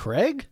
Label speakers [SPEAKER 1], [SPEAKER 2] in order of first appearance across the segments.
[SPEAKER 1] Craig?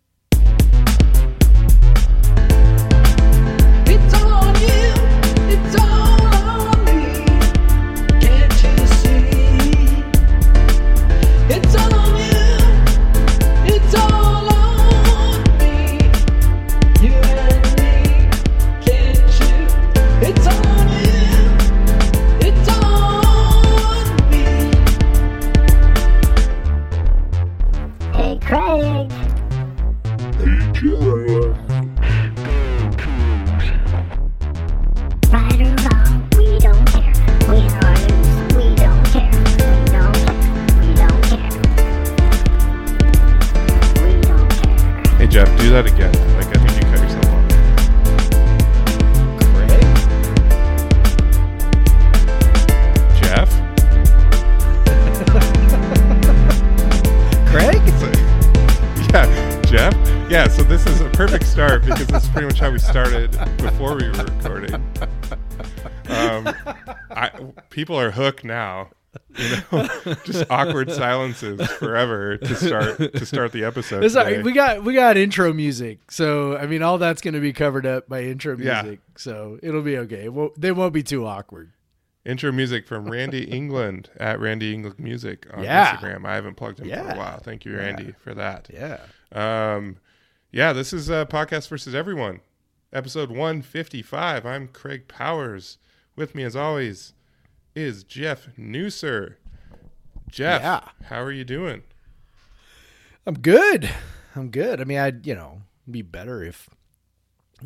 [SPEAKER 2] People are hooked now. You know, just awkward silences forever to start to start the episode.
[SPEAKER 1] It's. We got we got intro music, so I mean, all that's going to be covered up by intro
[SPEAKER 2] Yeah.
[SPEAKER 1] music, so it'll be okay. It won't, they won't be too awkward.
[SPEAKER 2] Intro music from Randy England at Randy England Music on
[SPEAKER 1] Yeah.
[SPEAKER 2] Instagram. I haven't plugged him for
[SPEAKER 1] Yeah.
[SPEAKER 2] a while. Thank you, Randy, for that.
[SPEAKER 1] Yeah.
[SPEAKER 2] Um, yeah, this is uh, Podcast versus Everyone, episode 155. I'm Craig Powers. With me, as always, is Jeff Nusser. Jeff,
[SPEAKER 1] Yeah.
[SPEAKER 2] how are you doing?
[SPEAKER 1] I'm good. I'm good. I mean, I'd you know be better if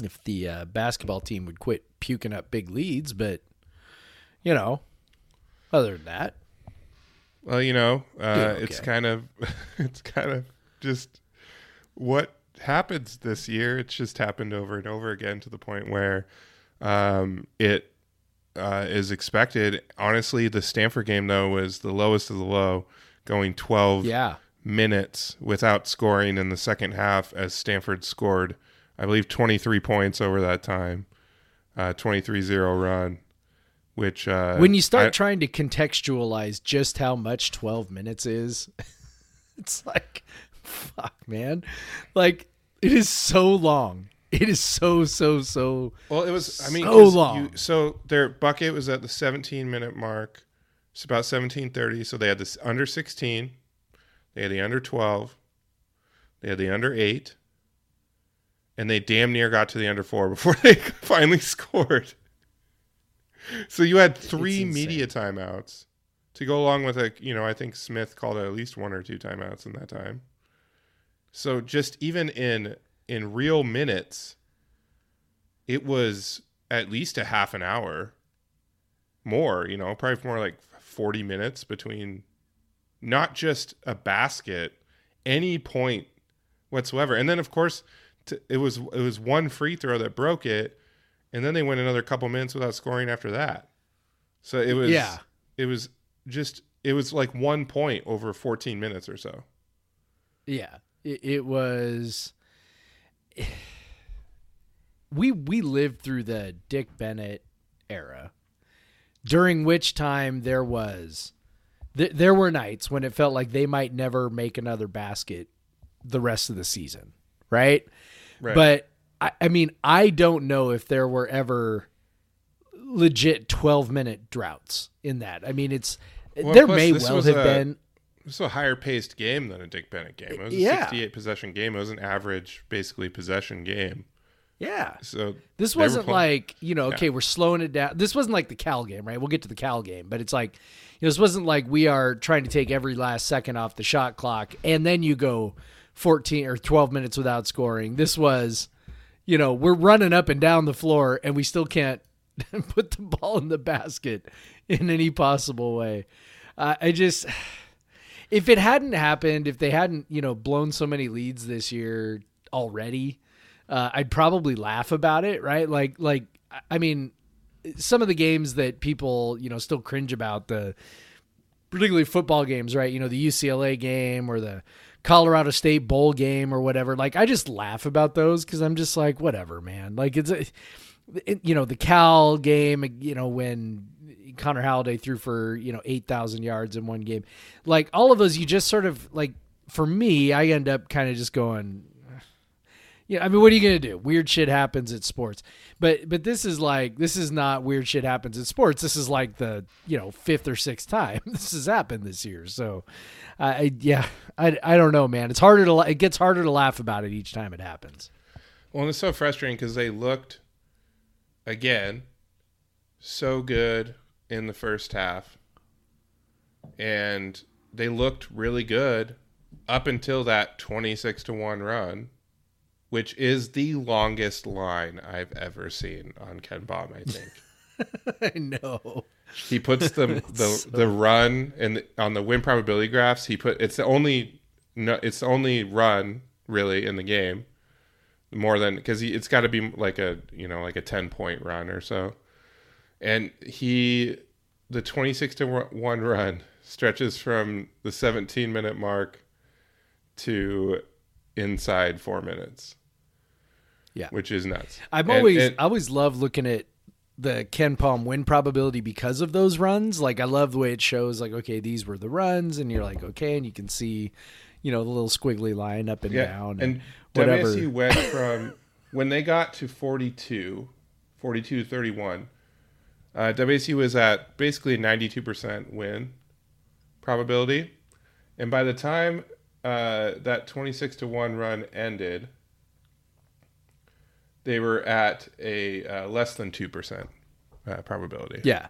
[SPEAKER 1] if the uh, basketball team would quit puking up big leads, but you know, other than that,
[SPEAKER 2] Well, you know, uh,
[SPEAKER 1] Doing
[SPEAKER 2] it's kind of, it's kind of just what happens this year. It's just happened over and over again to the point where um, it uh, is expected. Honestly, the Stanford game though was the lowest of the low, going twelve
[SPEAKER 1] yeah,
[SPEAKER 2] minutes without scoring in the second half as Stanford scored, I believe, 23 points over that time, uh, 23-0 run, which uh,
[SPEAKER 1] when you start
[SPEAKER 2] I-
[SPEAKER 1] trying to contextualize just how much 12 minutes is, it's like, fuck, man, like it is so long. It is so so so.
[SPEAKER 2] Well, it was. I mean,
[SPEAKER 1] So long.
[SPEAKER 2] You, so their bucket was at the 17 minute mark. It's about 17:30. So they had this under 16, they had the under 12, they had the under eight, and they damn near got to the under four before they finally scored. So you had three media timeouts to go along with a. You know, I think Smith called at least one or two timeouts in that time. So just even in in real minutes, it was at least a half an hour more, you know, probably more like 40 minutes between not just a basket, any point whatsoever. And then of course, t- it was it was one free throw that broke it, and then they went another couple minutes without scoring after that. So it was
[SPEAKER 1] Yeah.
[SPEAKER 2] it was just it was like one point over 14 minutes or so.
[SPEAKER 1] Yeah, it, it was. We we lived through the Dick Bennett era, during which time there was, th- there were nights when it felt like they might never make another basket the rest of the season, right?
[SPEAKER 2] Right.
[SPEAKER 1] But I, I mean, I don't know if there were ever legit twelve minute droughts in that. I mean, it's
[SPEAKER 2] Well,
[SPEAKER 1] there may well have
[SPEAKER 2] a-
[SPEAKER 1] been.
[SPEAKER 2] It was a higher paced game than a Dick Bennett game. It was a
[SPEAKER 1] Yeah.
[SPEAKER 2] 68 possession game. It was an average, basically, possession game.
[SPEAKER 1] Yeah,
[SPEAKER 2] So
[SPEAKER 1] This wasn't like, you know,
[SPEAKER 2] Yeah.
[SPEAKER 1] okay, we're slowing it down. This wasn't like the Cal game, right? We'll get to the Cal game, but it's like, you know, this wasn't like we are trying to take every last second off the shot clock and then you go 14 or 12 minutes without scoring. This was, you know, we're running up and down the floor and we still can't put the ball in the basket in any possible way. Uh, I just, if it hadn't happened, if they hadn't, you know, blown so many leads this year already, uh, I'd probably laugh about it, right? Like, like, I- mean, some of the games that people, you know, still cringe about the, particularly football games, right? You know, the UCLA game or the Colorado State bowl game or whatever. Like, I just laugh about those because I'm just like, whatever, man. Like, it's a, it- you know, the Cal game, you know, when Connor Halliday threw for, you know, 8,000 yards in one game. Like, all of those, you just sort of like, for me, I end up kind of just going. Yeah, I mean, what are you gonna do? Weird shit happens at sports, but but this is like this is not weird shit happens at sports. This is like the you know fifth or sixth time this has happened this year. So, I yeah, I, I don't know, man. It's harder to it gets harder to laugh about it each time it happens.
[SPEAKER 2] Well, and it's so frustrating because they looked again so good in the first half, and they looked really good up until that twenty-six to one run, which is the longest line I've ever seen on KenPom. I think
[SPEAKER 1] I know.
[SPEAKER 2] he puts the the, the run and on the win probability graphs. He put it's the only no, it's the only run really in the game more than because it's got to be like a you know like a 10 point run or so and he the 26 to 1 run stretches from the 17 minute mark to inside four minutes
[SPEAKER 1] Yeah.
[SPEAKER 2] which is nuts
[SPEAKER 1] I'm
[SPEAKER 2] And-
[SPEAKER 1] always
[SPEAKER 2] and-
[SPEAKER 1] I always love looking at the KenPom win probability because of those runs. Like I love the way it shows like okay, these were the runs and you're like okay and you can see you know the little squiggly line up and down and,
[SPEAKER 2] and
[SPEAKER 1] whatever.
[SPEAKER 2] WSU went from when they got to 42 42 31 uh, WSU was at basically a 92% win probability and by the time uh, that 26 to 1 run ended they were at a uh, less than 2% uh, probability
[SPEAKER 1] Yeah.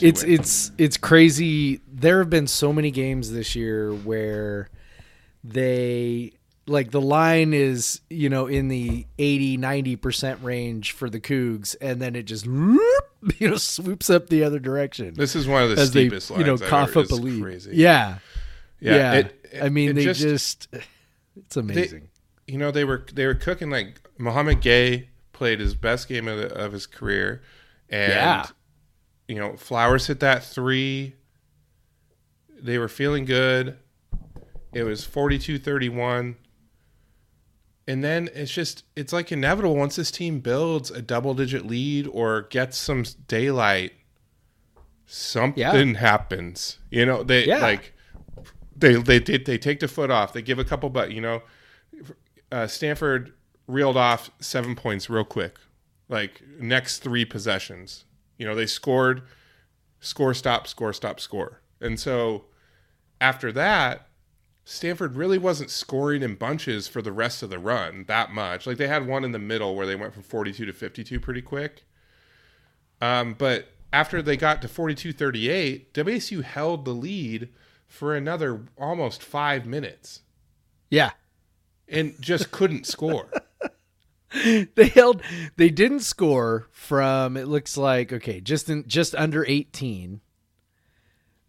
[SPEAKER 1] It's
[SPEAKER 2] win.
[SPEAKER 1] it's it's crazy. There have been so many games this year where they like the line is, you know, in the 80 90% range for the Cougs and then it just whoop, you know swoops up the other direction.
[SPEAKER 2] this is one of the
[SPEAKER 1] as they,
[SPEAKER 2] steepest
[SPEAKER 1] you know,
[SPEAKER 2] I've
[SPEAKER 1] cough
[SPEAKER 2] ever-
[SPEAKER 1] up a lead.
[SPEAKER 2] crazy.
[SPEAKER 1] Yeah. Yeah.
[SPEAKER 2] it-
[SPEAKER 1] I mean,
[SPEAKER 2] it
[SPEAKER 1] they just, it's amazing.
[SPEAKER 2] you know they were they were cooking like Mouhamed Gueye played his best game of, the, of his career, and
[SPEAKER 1] Yeah.
[SPEAKER 2] you know Flowers hit that three. They were feeling good. It was 42-31. And then it's just it's like inevitable once this team builds a double digit lead or gets some daylight something happens. You know, they
[SPEAKER 1] Yeah.
[SPEAKER 2] like they they did they take the foot off. They give a couple, but you know, uh, Stanford reeled off seven points real quick, like next three possessions. You know, they scored, score, stop, score, stop, score, and so after that, Stanford really wasn't scoring in bunches for the rest of the run that much. Like they had one in the middle where they went from 42 to 52 pretty quick. Um, but after they got to 42-38, WSU held the lead for another almost five minutes
[SPEAKER 1] yeah.
[SPEAKER 2] and just couldn't score.
[SPEAKER 1] they held they didn't score from it looks like okay just in just under 18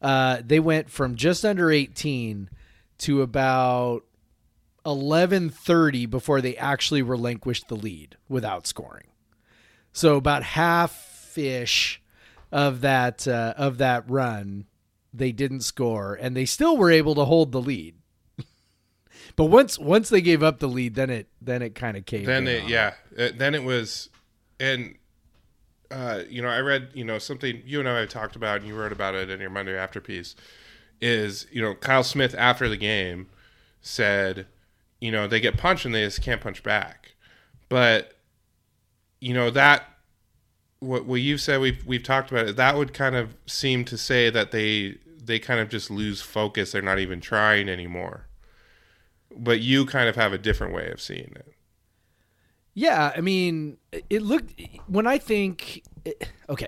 [SPEAKER 1] uh they went from just under 18 to about 11:30 before they actually relinquished the lead without scoring. So about half ish of that uh, of that run they didn't score and they still were able to hold the lead. But once once they gave up the lead then it then it kind of caved
[SPEAKER 2] then it
[SPEAKER 1] on
[SPEAKER 2] yeah then it was and uh you know i read you know something you and i have talked about and you wrote about it in your monday after piece is you know kyle smith after the game said you know they get punched and they just can't punch back. But you know that what what you've said we've we've talked about it that would kind of seem to say that they they kind of just lose focus. They're not even trying anymore. But you kind of have a different way of seeing it.
[SPEAKER 1] Yeah, I mean, it looked when I think okay,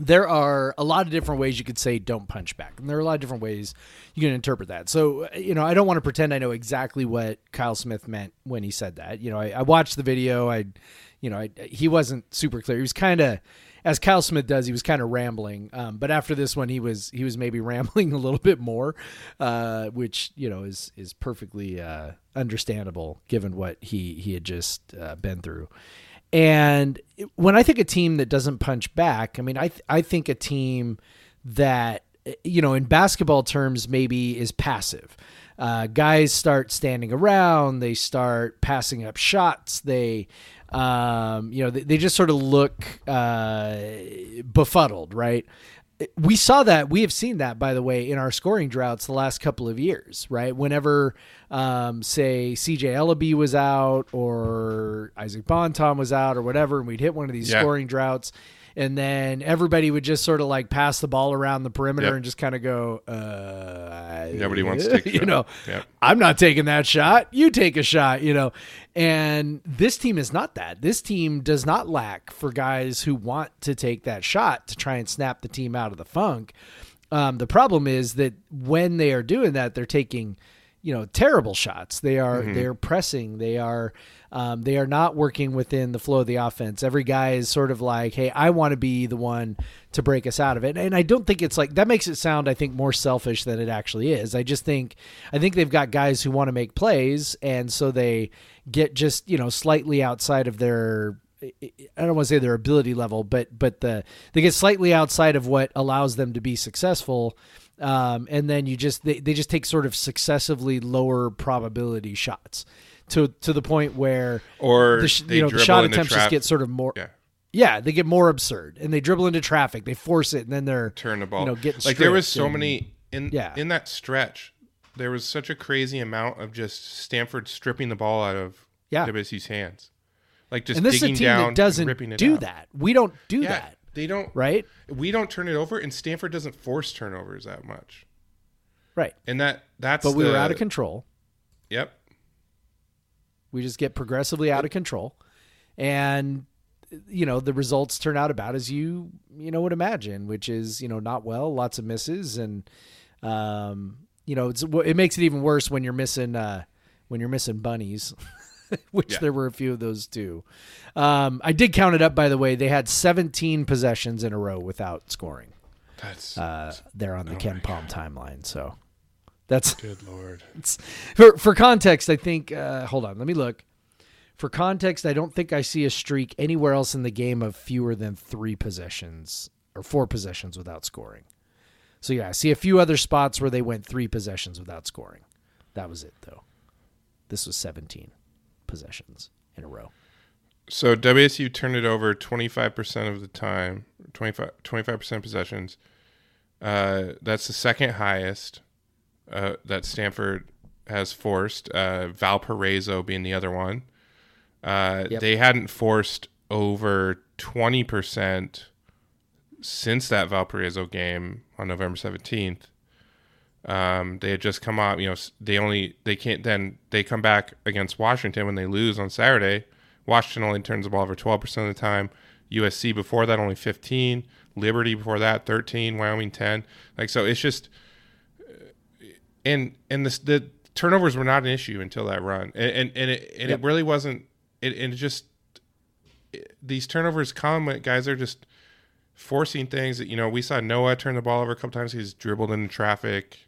[SPEAKER 1] there are a lot of different ways you could say don't punch back. And there are a lot of different ways you can interpret that. So, you know, I don't want to pretend I know exactly what Kyle Smith meant when he said that. You know, I, I watched the video. I, you know, I, he wasn't super clear. He was kind of, as Kyle Smith does, he was kind of rambling. Um, but after this one, he was he was maybe rambling a little bit more, uh, which you know is is perfectly uh, understandable given what he he had just uh, been through. And when I think a team that doesn't punch back, I mean, I th- I think a team that you know, in basketball terms, maybe is passive. Uh, guys start standing around, they start passing up shots, they, um, you know, they, they just sort of look uh, befuddled, right? We saw that we have seen that by the way in our scoring droughts the last couple of years right whenever um, say cj elleby was out or isaac bonton was out or whatever and we'd hit one of these
[SPEAKER 2] Yeah.
[SPEAKER 1] scoring droughts and then everybody would just sort of like pass the ball around the perimeter
[SPEAKER 2] Yep.
[SPEAKER 1] and just kind of go uh
[SPEAKER 2] Nobody wants to take
[SPEAKER 1] you know
[SPEAKER 2] Yep.
[SPEAKER 1] I'm not taking that shot. You take a shot, you know. And this team is not that. This team does not lack for guys who want to take that shot to try and snap the team out of the funk. Um, the problem is that when they are doing that, they're taking, you know, terrible shots. They are they're pressing. They are um, they are not working within the flow of the offense. Every guy is sort of like, hey, I want to be the one to break us out of it. And I don't think it's like that makes it sound, I think, more selfish than it actually is. I just think I think they've got guys who want to make plays, and so they get just you know slightly outside of their I don't want to say their ability level, but but the they get slightly outside of what allows them to be successful. Um, and then you just they, they just take sort of successively lower probability shots to to the point where
[SPEAKER 2] Or
[SPEAKER 1] the, sh-
[SPEAKER 2] they
[SPEAKER 1] you know the shot attempts just get sort of more
[SPEAKER 2] Yeah.
[SPEAKER 1] yeah they get more absurd and they dribble into traffic they force it and then they're
[SPEAKER 2] turn the ball.
[SPEAKER 1] you know getting
[SPEAKER 2] like there was so
[SPEAKER 1] and-
[SPEAKER 2] many in
[SPEAKER 1] Yeah.
[SPEAKER 2] in that stretch. There was such a crazy amount of just Stanford stripping the ball out of
[SPEAKER 1] Yeah.
[SPEAKER 2] WSU's hands, like just
[SPEAKER 1] and this is a team
[SPEAKER 2] down,
[SPEAKER 1] that doesn't
[SPEAKER 2] ripping it
[SPEAKER 1] do
[SPEAKER 2] out.
[SPEAKER 1] that we don't do
[SPEAKER 2] Yeah,
[SPEAKER 1] that
[SPEAKER 2] they don't.
[SPEAKER 1] right
[SPEAKER 2] We don't turn it over, and Stanford doesn't force turnovers that much.
[SPEAKER 1] right
[SPEAKER 2] And that that's.
[SPEAKER 1] but we
[SPEAKER 2] the,
[SPEAKER 1] were out of control
[SPEAKER 2] Yep.
[SPEAKER 1] We just get progressively out of control, and you know the results turn out about as you you know would imagine, which is you know not well, lots of misses, and um, you know it's it makes it even worse when you're missing uh, when you're missing bunnies. Which
[SPEAKER 2] Yeah.
[SPEAKER 1] there were a few of those too. Um, I did count it up, by the way. They had 17 possessions in a row without scoring.
[SPEAKER 2] That's
[SPEAKER 1] Uh, there on the KenPom timeline. So that's
[SPEAKER 2] good lord.
[SPEAKER 1] for for context, I think. Uh, hold on, let me look. For context, I don't think I see a streak anywhere else in the game of fewer than three possessions or four possessions without scoring. So yeah, I see a few other spots where they went three possessions without scoring. That was it though. This was 17 possessions in a row.
[SPEAKER 2] So WSU turned it over 25% of the time, 25, 25% possessions. Uh, that's the second highest uh, that Stanford has forced, uh, Valparaiso being the other one. Uh,
[SPEAKER 1] Yep.
[SPEAKER 2] They hadn't forced over 20% since that Valparaiso game on November 17th. Um, they had just come out, you know, they only, they can't, then they come back against Washington when they lose on Saturday. Washington only turns the ball over 12% of the time. USC before that only 15. Liberty before that 13. Wyoming 10. Like so, it's just and and the the turnovers were not an issue until that run, and and, and it and
[SPEAKER 1] Yep.
[SPEAKER 2] it really wasn't. It and it just it- these turnovers come when guys are just forcing things that you know we saw Noah turn the ball over a couple times. He's dribbled into traffic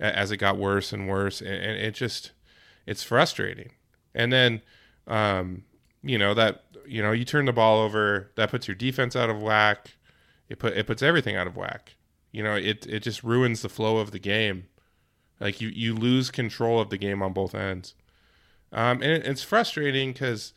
[SPEAKER 2] as it got worse and worse, and, and it just it's frustrating. And then um, you know that you know you turn the ball over that puts your defense out of whack. It put it puts everything out of whack. You know it it just ruins the flow of the game. Like you you lose control of the game on both ends, um, and it, it's frustrating because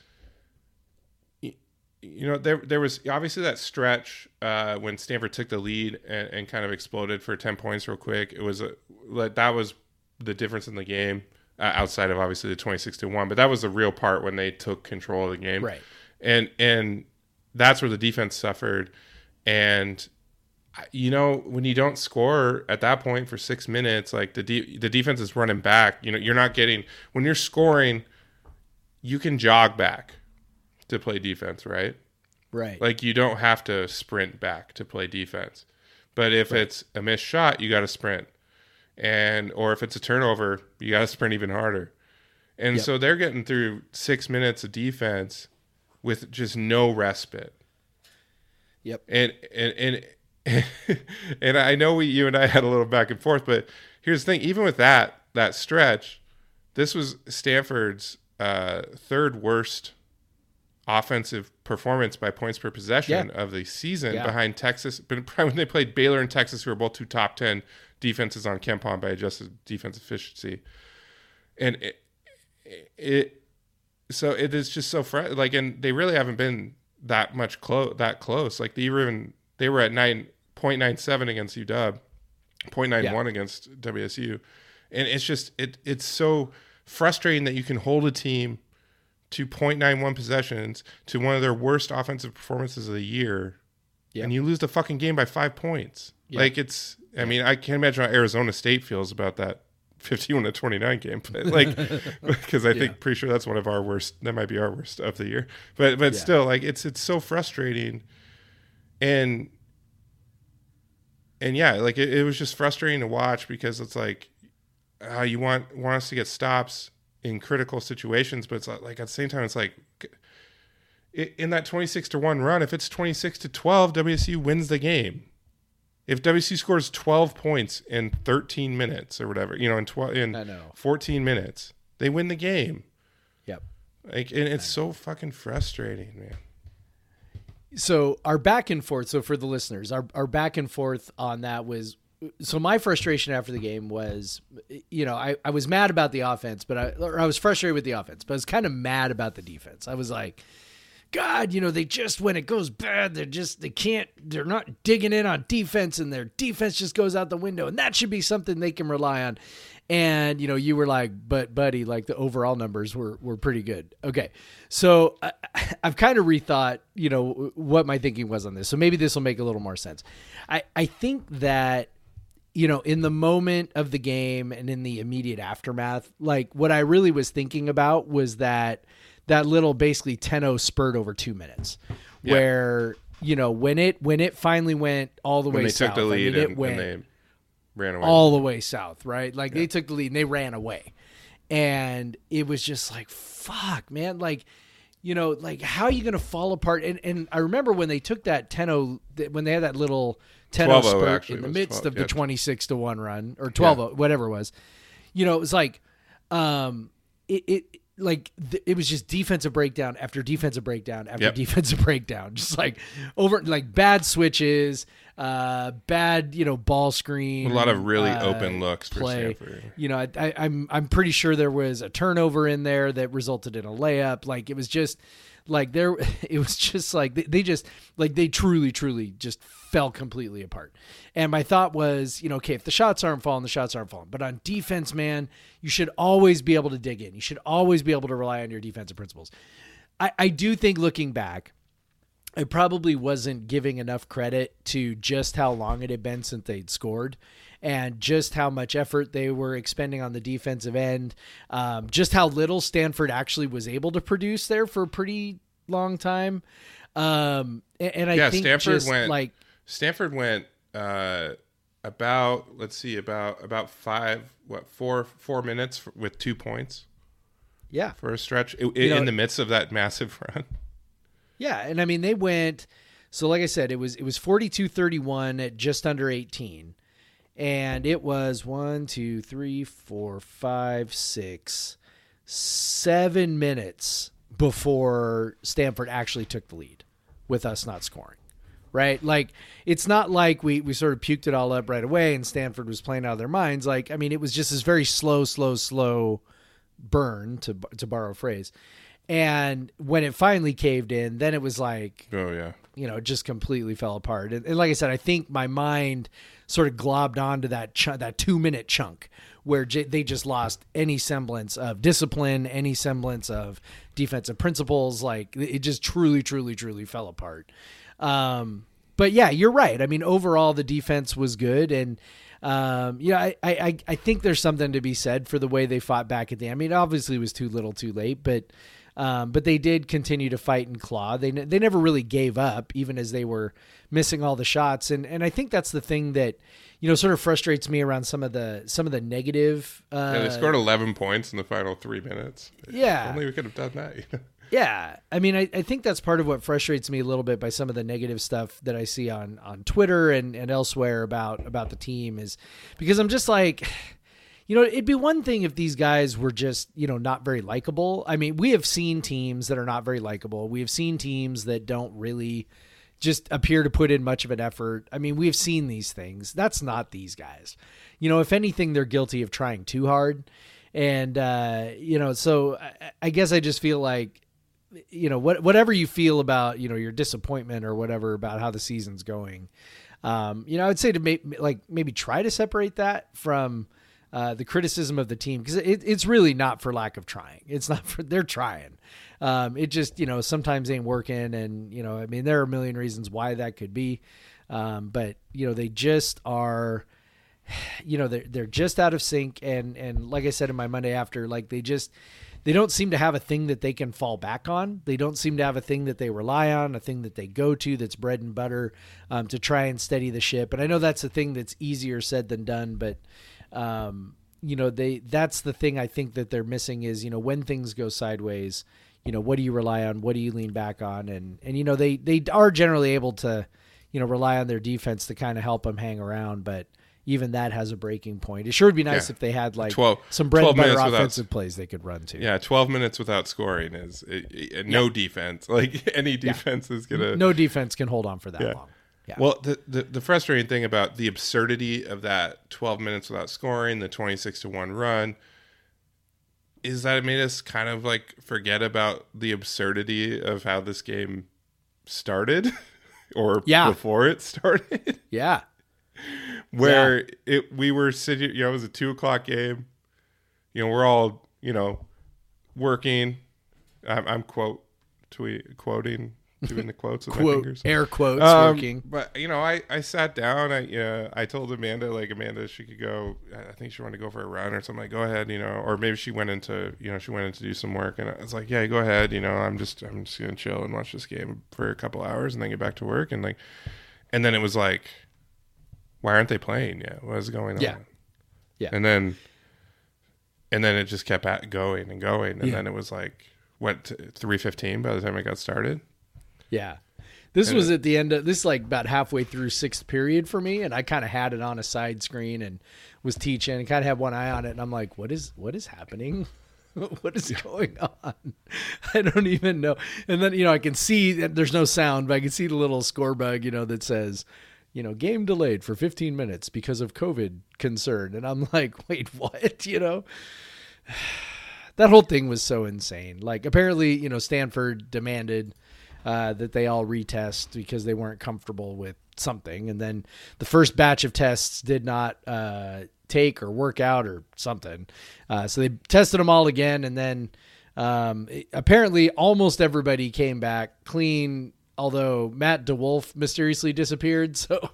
[SPEAKER 2] you know there there was obviously that stretch uh, when Stanford took the lead and, and kind of exploded for ten points real quick. It was a, that was the difference in the game uh, outside of obviously the twenty six to one, but that was the real part when they took control of the game,
[SPEAKER 1] Right.
[SPEAKER 2] And and that's where the defense suffered, and you know when you don't score at that point for six minutes, like the de- the defense is running back. You know you're not getting when you're scoring, you can jog back to play defense, right?
[SPEAKER 1] Right.
[SPEAKER 2] Like you don't have to sprint back to play defense. But if it's a missed shot, you got to sprint. And or if it's a turnover, you got to sprint even harder. And
[SPEAKER 1] Yep.
[SPEAKER 2] so they're getting through 6 minutes of defense with just no respite.
[SPEAKER 1] yep.
[SPEAKER 2] And and and and I know we you and I had a little back and forth, but here's the thing: even with that that stretch, this was Stanford's uh, third worst offensive performance by points per possession of the season,
[SPEAKER 1] Yeah.
[SPEAKER 2] behind Texas. But when they played Baylor and Texas, who are both two top ten defenses on KenPom by adjusted defense efficiency, and it, it so it is just so fr- like and they really haven't been that much close that close like they were even they were at nine 0.97 against UW, 0.91 against WSU, and it's just it it's so frustrating that you can hold a team to 0.91 possessions to one of their worst offensive performances of the year,
[SPEAKER 1] Yeah.
[SPEAKER 2] and you lose the fucking game by five points.
[SPEAKER 1] Yeah.
[SPEAKER 2] Like it's, I mean, I can't imagine how Arizona State feels about that 51 to 29 game, but like, because I think pretty sure that's one of our worst. That might be our worst of the year, but but
[SPEAKER 1] Yeah.
[SPEAKER 2] still, like it's it's so frustrating, and and yeah, like it, it was just frustrating to watch because it's like, uh, you want want us to get stops in critical situations, but it's like, at the same time, it's like in that 26 to 1 run, if it's 26 to 12, WSU wins the game. If WSU scores 12 points in 13 minutes or whatever, you know, in 12 in 14 minutes, they win the game.
[SPEAKER 1] Yep.
[SPEAKER 2] Like and it's so fucking frustrating, man.
[SPEAKER 1] So our back and forth so for the listeners our, our back and forth on that was so my frustration after the game was you know I, I was mad about the offense but I, I was frustrated with the offense but I was kind of mad about the defense I was like God, you know, they just when it goes bad, they're just they can't they're not digging in on defense and their defense just goes out the window. And that should be something they can rely on. And you know, you were like, but buddy, like the overall numbers were were pretty good. Okay. So I, I've kind of rethought, you know, what my thinking was on this. So maybe this will make a little more sense. I, I think that you know, in the moment of the game and in the immediate aftermath, like what I really was thinking about was that that little basically 10-0 spurt over two minutes,
[SPEAKER 2] Yeah.
[SPEAKER 1] where you know when it when it finally went all the
[SPEAKER 2] When
[SPEAKER 1] way
[SPEAKER 2] they
[SPEAKER 1] south,
[SPEAKER 2] took the
[SPEAKER 1] I
[SPEAKER 2] lead
[SPEAKER 1] mean, it
[SPEAKER 2] and,
[SPEAKER 1] went
[SPEAKER 2] and they ran away.
[SPEAKER 1] all the way south, right? Like they took the lead and they ran away. And it was just like, fuck, man. Like, you know, like how are you going to fall apart? And, and I remember when they took that 10 0, when they had that little 10 0 spurt in the midst
[SPEAKER 2] 12,
[SPEAKER 1] of the
[SPEAKER 2] yeah.
[SPEAKER 1] 26 to 1 run or 12 0, whatever it was, you know, it was like, um, it, it, like th- it was just defensive breakdown after defensive breakdown after
[SPEAKER 2] Yep.
[SPEAKER 1] defensive breakdown, just like over like bad switches, uh, bad you know ball screen,
[SPEAKER 2] A lot of really
[SPEAKER 1] uh,
[SPEAKER 2] open looks for
[SPEAKER 1] play.
[SPEAKER 2] Stanford.
[SPEAKER 1] You know, I, I, I'm I'm pretty sure there was a turnover in there that resulted in a layup. Like it was just like there, it was just like they, they just like they truly, truly just fell completely apart. And my thought was, you know, okay, if the shots aren't falling, the shots aren't falling. But on defense, man, you should always be able to dig in. You should always be able to rely on your defensive principles. I, I do think looking back, I probably wasn't giving enough credit to just how long it had been since they'd scored and just how much effort they were expending on the defensive end, um, just how little Stanford actually was able to produce there for a pretty long time. Um, and, and I
[SPEAKER 2] Yeah,
[SPEAKER 1] think
[SPEAKER 2] Stanford
[SPEAKER 1] just
[SPEAKER 2] went-
[SPEAKER 1] like,
[SPEAKER 2] Stanford went uh, about let's see about about five what four four minutes with two points
[SPEAKER 1] yeah,
[SPEAKER 2] for a stretch i- i-
[SPEAKER 1] You know-
[SPEAKER 2] in the midst of that massive run.
[SPEAKER 1] Yeah, and I mean they went so like I said, it was it was 42-31 at just under 18. And it was one, two, three, four, five, six, seven minutes before Stanford actually took the lead with us not scoring. Right? Like it's not like we, we sort of puked it all up right away and Stanford was playing out of their minds. Like, I mean, it was just this very slow, slow, slow burn to to borrow a phrase. And when it finally caved in, then it was like,
[SPEAKER 2] Oh yeah,
[SPEAKER 1] you know, it just completely fell apart. And, and like I said, I think my mind sort of globbed onto that ch- that two minute chunk where j- they just lost any semblance of discipline, any semblance of defensive principles. Like it just truly, truly, truly fell apart. Um, but yeah, you're right. I mean, overall, the defense was good, and um, yeah, I, I, I- I think there's something to be said for the way they fought back at the. I mean, obviously, it was too little, too late, but um, but they did continue to fight and claw. They they never really gave up, even as they were missing all the shots. And and I think that's the thing that you know sort of frustrates me around some of the some of the negative. Uh,
[SPEAKER 2] yeah. They scored eleven points in the final three minutes.
[SPEAKER 1] Yeah.
[SPEAKER 2] only we could have done that. you know?
[SPEAKER 1] Yeah, I mean, I, I think that's part of what frustrates me a little bit by some of the negative stuff that I see on on Twitter and, and elsewhere about about the team is because I'm just like, you know, it'd be one thing if these guys were just you know not very likable. I mean, we have seen teams that are not very likable. We have seen teams that don't really just appear to put in much of an effort. I mean, we've seen these things. That's not these guys. You know, if anything, they're guilty of trying too hard. And uh, you know, so I, I guess I just feel like you know what whatever you feel about you know your disappointment or whatever about how the season's going Um, you know, I would say to make like maybe try to separate that from uh, the criticism of the team because it, it's really not for lack of trying. It's not for they're trying. Um, it just you know sometimes ain't working, and you know I mean there are a million reasons why that could be, um, but you know they just are you know they're they're just out of sync and and like I said in my Monday after like they just they don't seem to have a thing that they can fall back on. They don't seem to have a thing that they rely on, a thing that they go to that's bread and butter um, to try and steady the ship. And I know that's a thing that's easier said than done, but um, you know they that's the thing I think that they're missing is you know when things go sideways, you know what do you rely on, what do you lean back on, and and you know they they are generally able to you know rely on their defense to kind of help them hang around, but even that has a breaking point. It sure would be nice
[SPEAKER 2] Yeah.
[SPEAKER 1] if they had like
[SPEAKER 2] 12
[SPEAKER 1] some bread
[SPEAKER 2] 12
[SPEAKER 1] and butter
[SPEAKER 2] minutes without-
[SPEAKER 1] offensive plays they could run to.
[SPEAKER 2] Yeah, 12 minutes without scoring is uh, uh, no defense. Like any defense is gonna.
[SPEAKER 1] No defense can hold on for that
[SPEAKER 2] Yeah.
[SPEAKER 1] long. Yeah.
[SPEAKER 2] Well, the, the the frustrating thing about the absurdity of that 12 minutes without scoring, the 26 to one run, is that it made us kind of like forget about the absurdity of how this game started, or
[SPEAKER 1] Yeah.
[SPEAKER 2] before it started.
[SPEAKER 1] yeah.
[SPEAKER 2] where it we were sitting you know it was a two o'clock game you know we're all you know working i'm, I'm quote tweet quoting doing the quotes with my fingers
[SPEAKER 1] air quotes
[SPEAKER 2] Um,
[SPEAKER 1] working.
[SPEAKER 2] but you know i i sat down i uh, i told amanda like amanda she could go i think she wanted to go for a run or something like go ahead you know or maybe she went into you know she went in to do some work and i was like yeah go ahead you know i'm just i'm just gonna chill and watch this game for a couple hours and then get back to work and like and then it was like why aren't they playing yet what is going on
[SPEAKER 1] Yeah. Yeah.
[SPEAKER 2] and then and then it just kept at going and going and
[SPEAKER 1] Yeah.
[SPEAKER 2] then it was like what 315 by the time it got started
[SPEAKER 1] Yeah. This was at the end of this, is like about halfway through sixth period for me, and I kind of had it on a side screen and was teaching and kind of had one eye on it, and I'm like, "What is what is happening? what is going on? I don't even know." And then you know I can see that there's no sound, but I can see the little score bug, you know, that says, you know, game delayed for 15 minutes because of COVID concern, and I'm like, "Wait, what?" You know. That whole thing was so insane. Like apparently, you know, Stanford demanded uh, that they all retest because they weren't comfortable with something, and then the first batch of tests did not uh, take or work out or something. Uh, so they tested them all again, and then um, it- apparently almost everybody came back clean. Although Matt DeWolf mysteriously disappeared, so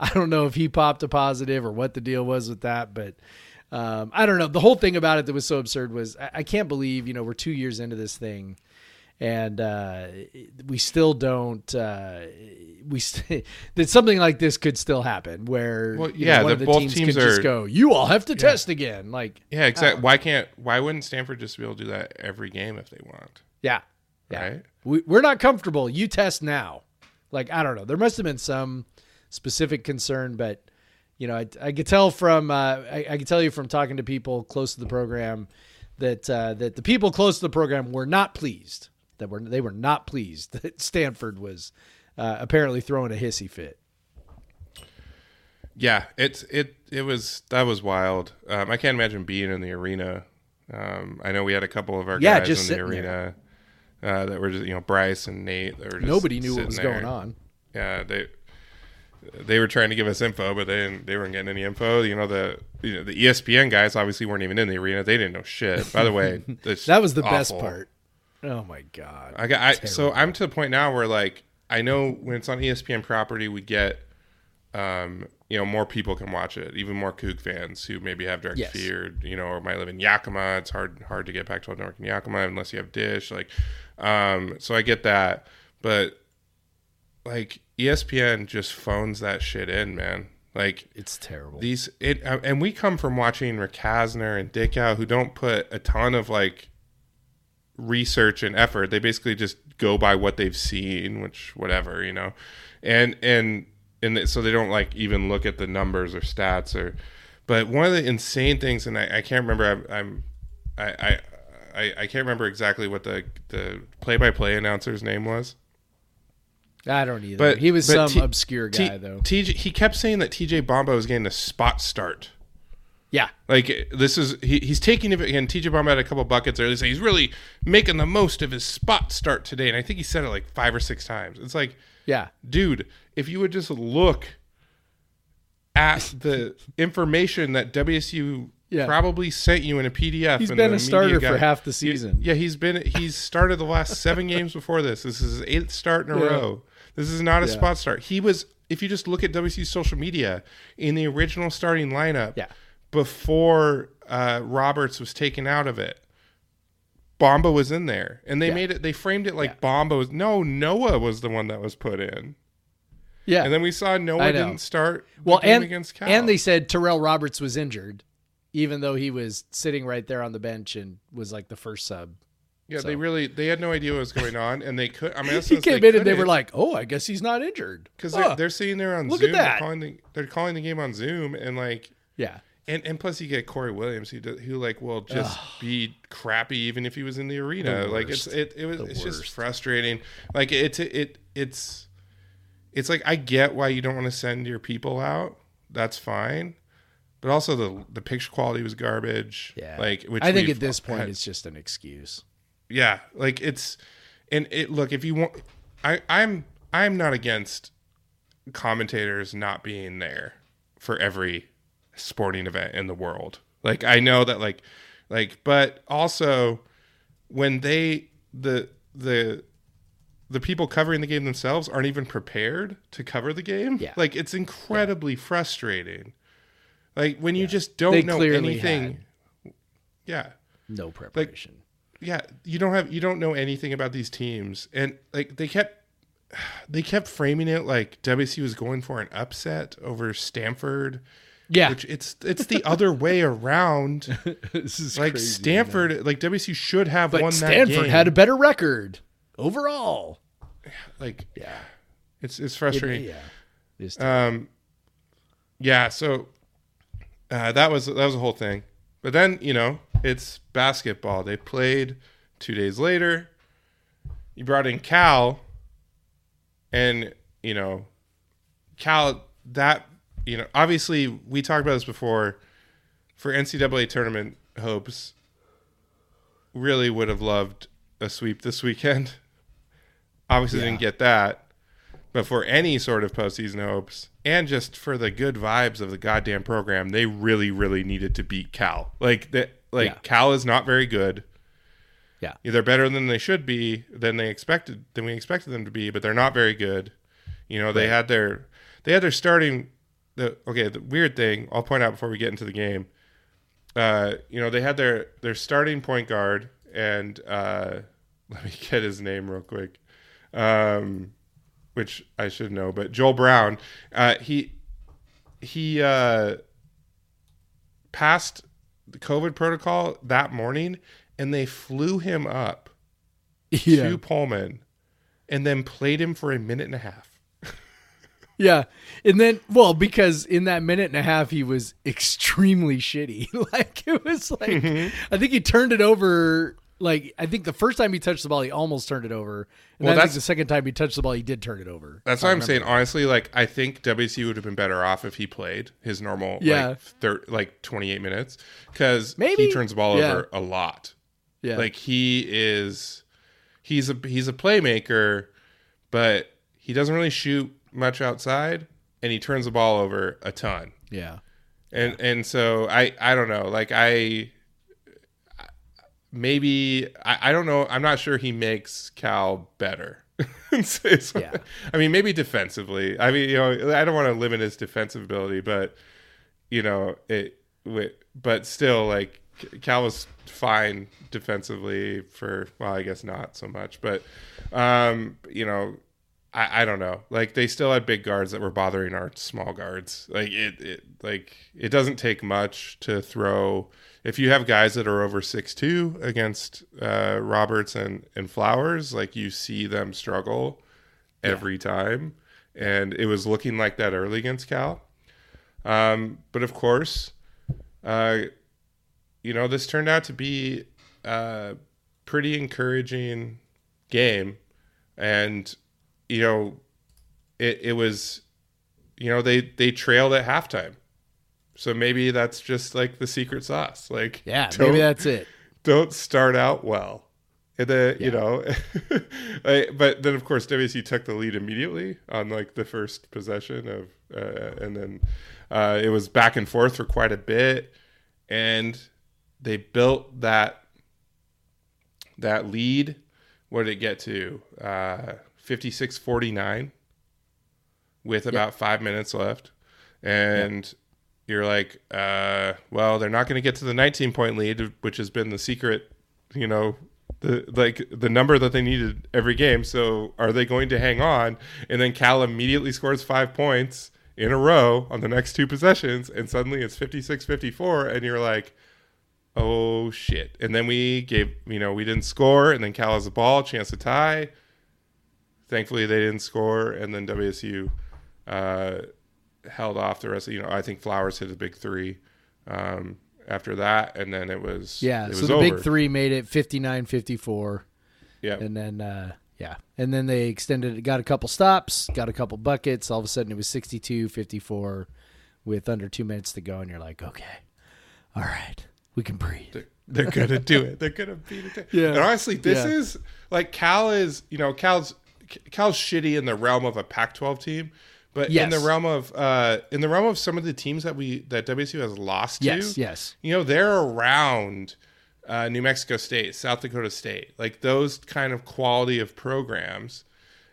[SPEAKER 1] I don't know if he popped a positive or what the deal was with that, but um, I don't know. The whole thing about it that was so absurd was I, I can't believe you know we're two years into this thing, and uh, we still don't. Uh, we st- that something like this could still happen where
[SPEAKER 2] Well, yeah,
[SPEAKER 1] know, one
[SPEAKER 2] the-
[SPEAKER 1] of the teams,
[SPEAKER 2] teams
[SPEAKER 1] can just go. You all have to test again. Like
[SPEAKER 2] yeah exactly why can't why wouldn't stanford just be able to do that every game if they want
[SPEAKER 1] yeah, yeah.
[SPEAKER 2] Right.
[SPEAKER 1] We, we're not comfortable. You test now. Like I don't know. There must have been some specific concern, but you know, I, I could tell from uh, I, I could tell you from talking to people close to the program that uh, that the people close to the program were not pleased. That were they were not pleased that Stanford was uh, apparently throwing a hissy fit.
[SPEAKER 2] yeah it's it it was that was wild um, i can't imagine being in the arena um, i know we had a couple of our
[SPEAKER 1] Yeah,
[SPEAKER 2] guys
[SPEAKER 1] just
[SPEAKER 2] in the arena uh, that were just you know bryce and nate that were just
[SPEAKER 1] Nobody knew what was
[SPEAKER 2] there.
[SPEAKER 1] going on.
[SPEAKER 2] yeah they they were trying to give us info but they didn't they weren't getting any info you know the you know the espn guys obviously weren't even in the arena they didn't know shit by the way
[SPEAKER 1] That was the best part. Oh my god.
[SPEAKER 2] I got I, so I'm to the point now where like I know when it's on ESPN property, we get um, you know more people can watch it, even more Coug fans who maybe have direct
[SPEAKER 1] Yes.
[SPEAKER 2] feed, you know, or might live in Yakima. It's hard hard to get Pac-12 network in Yakima unless you have Dish. Like, um, so I get that, but like ESPN just phones that shit in, man. Like
[SPEAKER 1] It's terrible.
[SPEAKER 2] these it uh, and we come from watching Rick Kasner and Dickau who don't put a ton of like research and effort they basically just go by what they've seen which whatever you know and and and so they don't like even look at the numbers or stats or but one of the insane things and i, I can't remember i'm, I'm I, I I I can't remember exactly what the the play by play announcer's name was
[SPEAKER 1] I don't either.
[SPEAKER 2] but
[SPEAKER 1] he was some
[SPEAKER 2] T-
[SPEAKER 1] obscure
[SPEAKER 2] T-
[SPEAKER 1] guy though.
[SPEAKER 2] TJ he kept saying that TJ Bamba was getting a spot start
[SPEAKER 1] yeah.
[SPEAKER 2] Like this is he, he's taking it again. TJ Bomb had a couple buckets early. So he's really making the most of his spot start today, and I think he said it like five or six times. It's like,
[SPEAKER 1] Yeah.
[SPEAKER 2] dude, if you would just look at the information that WSU
[SPEAKER 1] Yeah.
[SPEAKER 2] probably sent you in a PDF.
[SPEAKER 1] He's been a starter
[SPEAKER 2] media
[SPEAKER 1] for half the season.
[SPEAKER 2] Yeah, he's been he's started the last seven games before this. This is his eighth start in a
[SPEAKER 1] Yeah.
[SPEAKER 2] row. This is not a
[SPEAKER 1] Yeah.
[SPEAKER 2] spot start. He was if you just look at WC's social media in the original starting lineup
[SPEAKER 1] Yeah.
[SPEAKER 2] Before uh, Roberts was taken out of it. Bamba was in there, and they
[SPEAKER 1] Yeah.
[SPEAKER 2] made it. They framed it like
[SPEAKER 1] Yeah.
[SPEAKER 2] Bamba was. No, Noah was the one that was put in,
[SPEAKER 1] Yeah.
[SPEAKER 2] and then we saw Noah didn't start. The
[SPEAKER 1] well,
[SPEAKER 2] game
[SPEAKER 1] and
[SPEAKER 2] against Cal.
[SPEAKER 1] and they said Tyrell Roberts was injured, even though he was sitting right there on the bench and was like the first sub.
[SPEAKER 2] yeah,
[SPEAKER 1] so.
[SPEAKER 2] they really they had no idea what was going on, and they could. I mean,
[SPEAKER 1] He came in and they were like, "Oh, I guess he's not injured."
[SPEAKER 2] because
[SPEAKER 1] Huh.
[SPEAKER 2] they're, they're sitting there on
[SPEAKER 1] Look at
[SPEAKER 2] Zoom. They're calling the they're calling the game on Zoom, and like
[SPEAKER 1] yeah,
[SPEAKER 2] And and plus you get Corey Williams who do, who like will just be crappy even if he was in the arena.
[SPEAKER 1] The
[SPEAKER 2] like it's it, it was
[SPEAKER 1] The
[SPEAKER 2] it's just frustrating. Like it's it it's it's like I get why you don't want to send your people out. That's fine. But also the the picture quality was garbage.
[SPEAKER 1] yeah.
[SPEAKER 2] Like which
[SPEAKER 1] I think at this point
[SPEAKER 2] had-
[SPEAKER 1] it's just an excuse.
[SPEAKER 2] yeah, like it's and it look if you want I I'm I'm not against commentators not being there for every sporting event in the world. Like I know that like like but also when they the the the people covering the game themselves aren't even prepared to cover the game.
[SPEAKER 1] Yeah.
[SPEAKER 2] Like it's incredibly frustrating. Like when you just don't
[SPEAKER 1] They
[SPEAKER 2] know anything. Yeah
[SPEAKER 1] No preparation.
[SPEAKER 2] yeah you don't have you don't know anything about these teams and like they kept they kept framing it like WC was going for an upset over Stanford
[SPEAKER 1] yeah,
[SPEAKER 2] which it's it's the other way around.
[SPEAKER 1] This is
[SPEAKER 2] like
[SPEAKER 1] crazy,
[SPEAKER 2] Stanford like WC should have
[SPEAKER 1] but
[SPEAKER 2] won
[SPEAKER 1] Stanford
[SPEAKER 2] that game.
[SPEAKER 1] had a better record overall.
[SPEAKER 2] like
[SPEAKER 1] Yeah,
[SPEAKER 2] it's it's frustrating.
[SPEAKER 1] Yeah. This
[SPEAKER 2] um yeah so uh, that was that was the whole thing. But then you know it's basketball. They played two days later. You brought in cal and you know cal that you know obviously we talked about this before for ncaa tournament hopes really would have loved a sweep this weekend obviously didn't get that but for any sort of postseason hopes, and just for the good vibes of the goddamn program, they really, really needed to beat Cal. Like that, like
[SPEAKER 1] Yeah.
[SPEAKER 2] Cal is not very good.
[SPEAKER 1] Yeah.
[SPEAKER 2] they're better than they should be, than they expected, than we expected them to be, but they're not very good. You know, they had their, they had their starting. The okay, the weird thing I'll point out before we get into the game. Uh, you know, they had their their starting point guard, and uh, let me get his name real quick. Um, which I should know, but Joel Brown, uh, he he uh, passed the COVID protocol that morning, and they flew him up
[SPEAKER 1] yeah,
[SPEAKER 2] to Pullman, and then played him for a minute and a half.
[SPEAKER 1] Yeah, and then well, because in that minute and a half he was extremely shitty. like it was like
[SPEAKER 2] Mm-hmm.
[SPEAKER 1] I think he turned it over. Like I think the first time he touched the ball, he almost turned it over. And
[SPEAKER 2] Well,
[SPEAKER 1] then I think
[SPEAKER 2] that's-
[SPEAKER 1] the second time he touched the ball, he did turn it over.
[SPEAKER 2] That's what I'm saying. Honestly, like I think WC would have been better off if he played his normal,
[SPEAKER 1] Yeah.
[SPEAKER 2] like thir- like 28 minutes, because he turns the ball
[SPEAKER 1] Yeah.
[SPEAKER 2] over a lot.
[SPEAKER 1] Yeah,
[SPEAKER 2] Like he is, he's a he's a playmaker, but he doesn't really shoot much outside, and he turns the ball over a ton.
[SPEAKER 1] yeah,
[SPEAKER 2] And and so I I don't know. Like I maybe I, I don't know. I'm not sure he makes Cal better.
[SPEAKER 1] Yeah.
[SPEAKER 2] I mean, maybe defensively. I mean, you know, I don't want to limit his defensive ability, but you know, it. But still, like Cal was fine defensively for. Well, I guess not so much, but um, you know, I, I don't know. Like they still had big guards that were bothering our small guards. Like it, it like it doesn't take much to throw. If you have guys that are over six two against uh, Roberts and and Flowers, like you see them struggle every time, and it was looking like that early against Cal. Um, but of course, uh, you know this turned out to be a pretty encouraging game, and you know, it it was, you know, they they trailed at halftime, so maybe that's just like the secret sauce. Like,
[SPEAKER 1] yeah. Maybe that's it.
[SPEAKER 2] don't start out well, And then you know, but then of course WSU took the lead immediately on like the first possession of, uh, and then uh, it was back and forth for quite a bit, and they built that that lead. What did it get to? Uh, 56-49 with about five minutes left, and you're like, uh, well, they're not going to get to the 19 point lead, which has been the secret, you know, the like the number that they needed every game. So are they going to hang on? And then Cal immediately scores five points in a row on the next two possessions, and suddenly it's 56-54, and you're like, oh shit. And then we gave, you know, we didn't score, and then Cal has the ball, chance to tie. Thankfully, they didn't score, and then WSU uh, held off the rest. Of, you know, I think Flowers hit a big three um, after that, and then it was
[SPEAKER 1] Yeah.
[SPEAKER 2] It
[SPEAKER 1] So
[SPEAKER 2] was
[SPEAKER 1] the
[SPEAKER 2] over.
[SPEAKER 1] big three made it 59 54.
[SPEAKER 2] Yeah,
[SPEAKER 1] And then, uh, yeah. And then they extended it, got a couple stops, got a couple buckets. All of a sudden it was 62 54 with under two minutes to go. And you're like, okay, all right, we can breathe.
[SPEAKER 2] they're, they're gonna do it. They're gonna beat it.
[SPEAKER 1] Yeah.
[SPEAKER 2] And honestly, this
[SPEAKER 1] Yeah.
[SPEAKER 2] is like Cal is. You know, Cal's Cal's shitty in the realm of a Pac-12 team. But in the realm of uh, in the realm of some of the teams that we that WSU has lost
[SPEAKER 1] Yes,
[SPEAKER 2] to,
[SPEAKER 1] yes.
[SPEAKER 2] you know they're around uh, New Mexico State, South Dakota State, like those kind of quality of programs,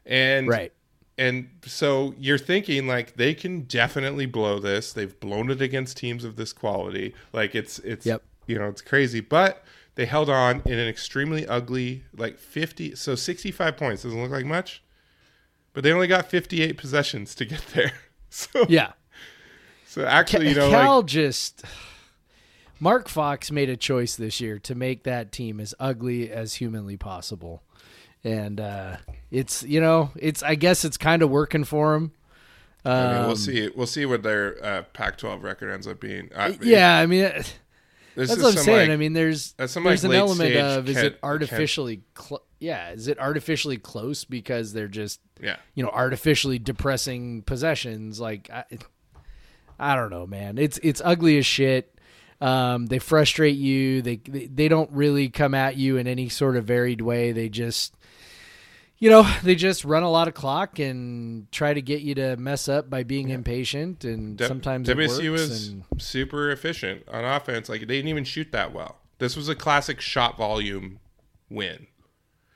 [SPEAKER 2] and
[SPEAKER 1] Right.
[SPEAKER 2] and so you're thinking like they can definitely blow this. They've blown it against teams of this quality. Like it's it's
[SPEAKER 1] Yep.
[SPEAKER 2] you know it's crazy, but they held on in an extremely ugly like 50 so 65 points doesn't look like much but they only got 58 possessions to get there so
[SPEAKER 1] Yeah.
[SPEAKER 2] so actually you know
[SPEAKER 1] Cal
[SPEAKER 2] like
[SPEAKER 1] just Mark Fox made a choice this year to make that team as ugly as humanly possible, and uh, it's you know it's I guess it's kind of working for him.
[SPEAKER 2] I mean, we'll
[SPEAKER 1] Um,
[SPEAKER 2] see. We'll see what their uh, Pac-12 record ends up being. I,
[SPEAKER 1] Yeah, I mean
[SPEAKER 2] this
[SPEAKER 1] that's what I'm saying.
[SPEAKER 2] like-
[SPEAKER 1] I mean, there's there's
[SPEAKER 2] like,
[SPEAKER 1] an element of is it artificially cl- yeah is it artificially close because they're just
[SPEAKER 2] yeah,
[SPEAKER 1] you know artificially depressing possessions? Like I, I don't know man. It's it's ugly as shit. Um, they frustrate you. They, they they don't really come at you in any sort of varied way. They just you know they just run a lot of clock and try to get you to mess up by being impatient and
[SPEAKER 2] W-
[SPEAKER 1] sometimes it
[SPEAKER 2] WSU
[SPEAKER 1] works
[SPEAKER 2] was
[SPEAKER 1] and,
[SPEAKER 2] super efficient on offense. Like they didn't even shoot that well. This was a classic shot volume win.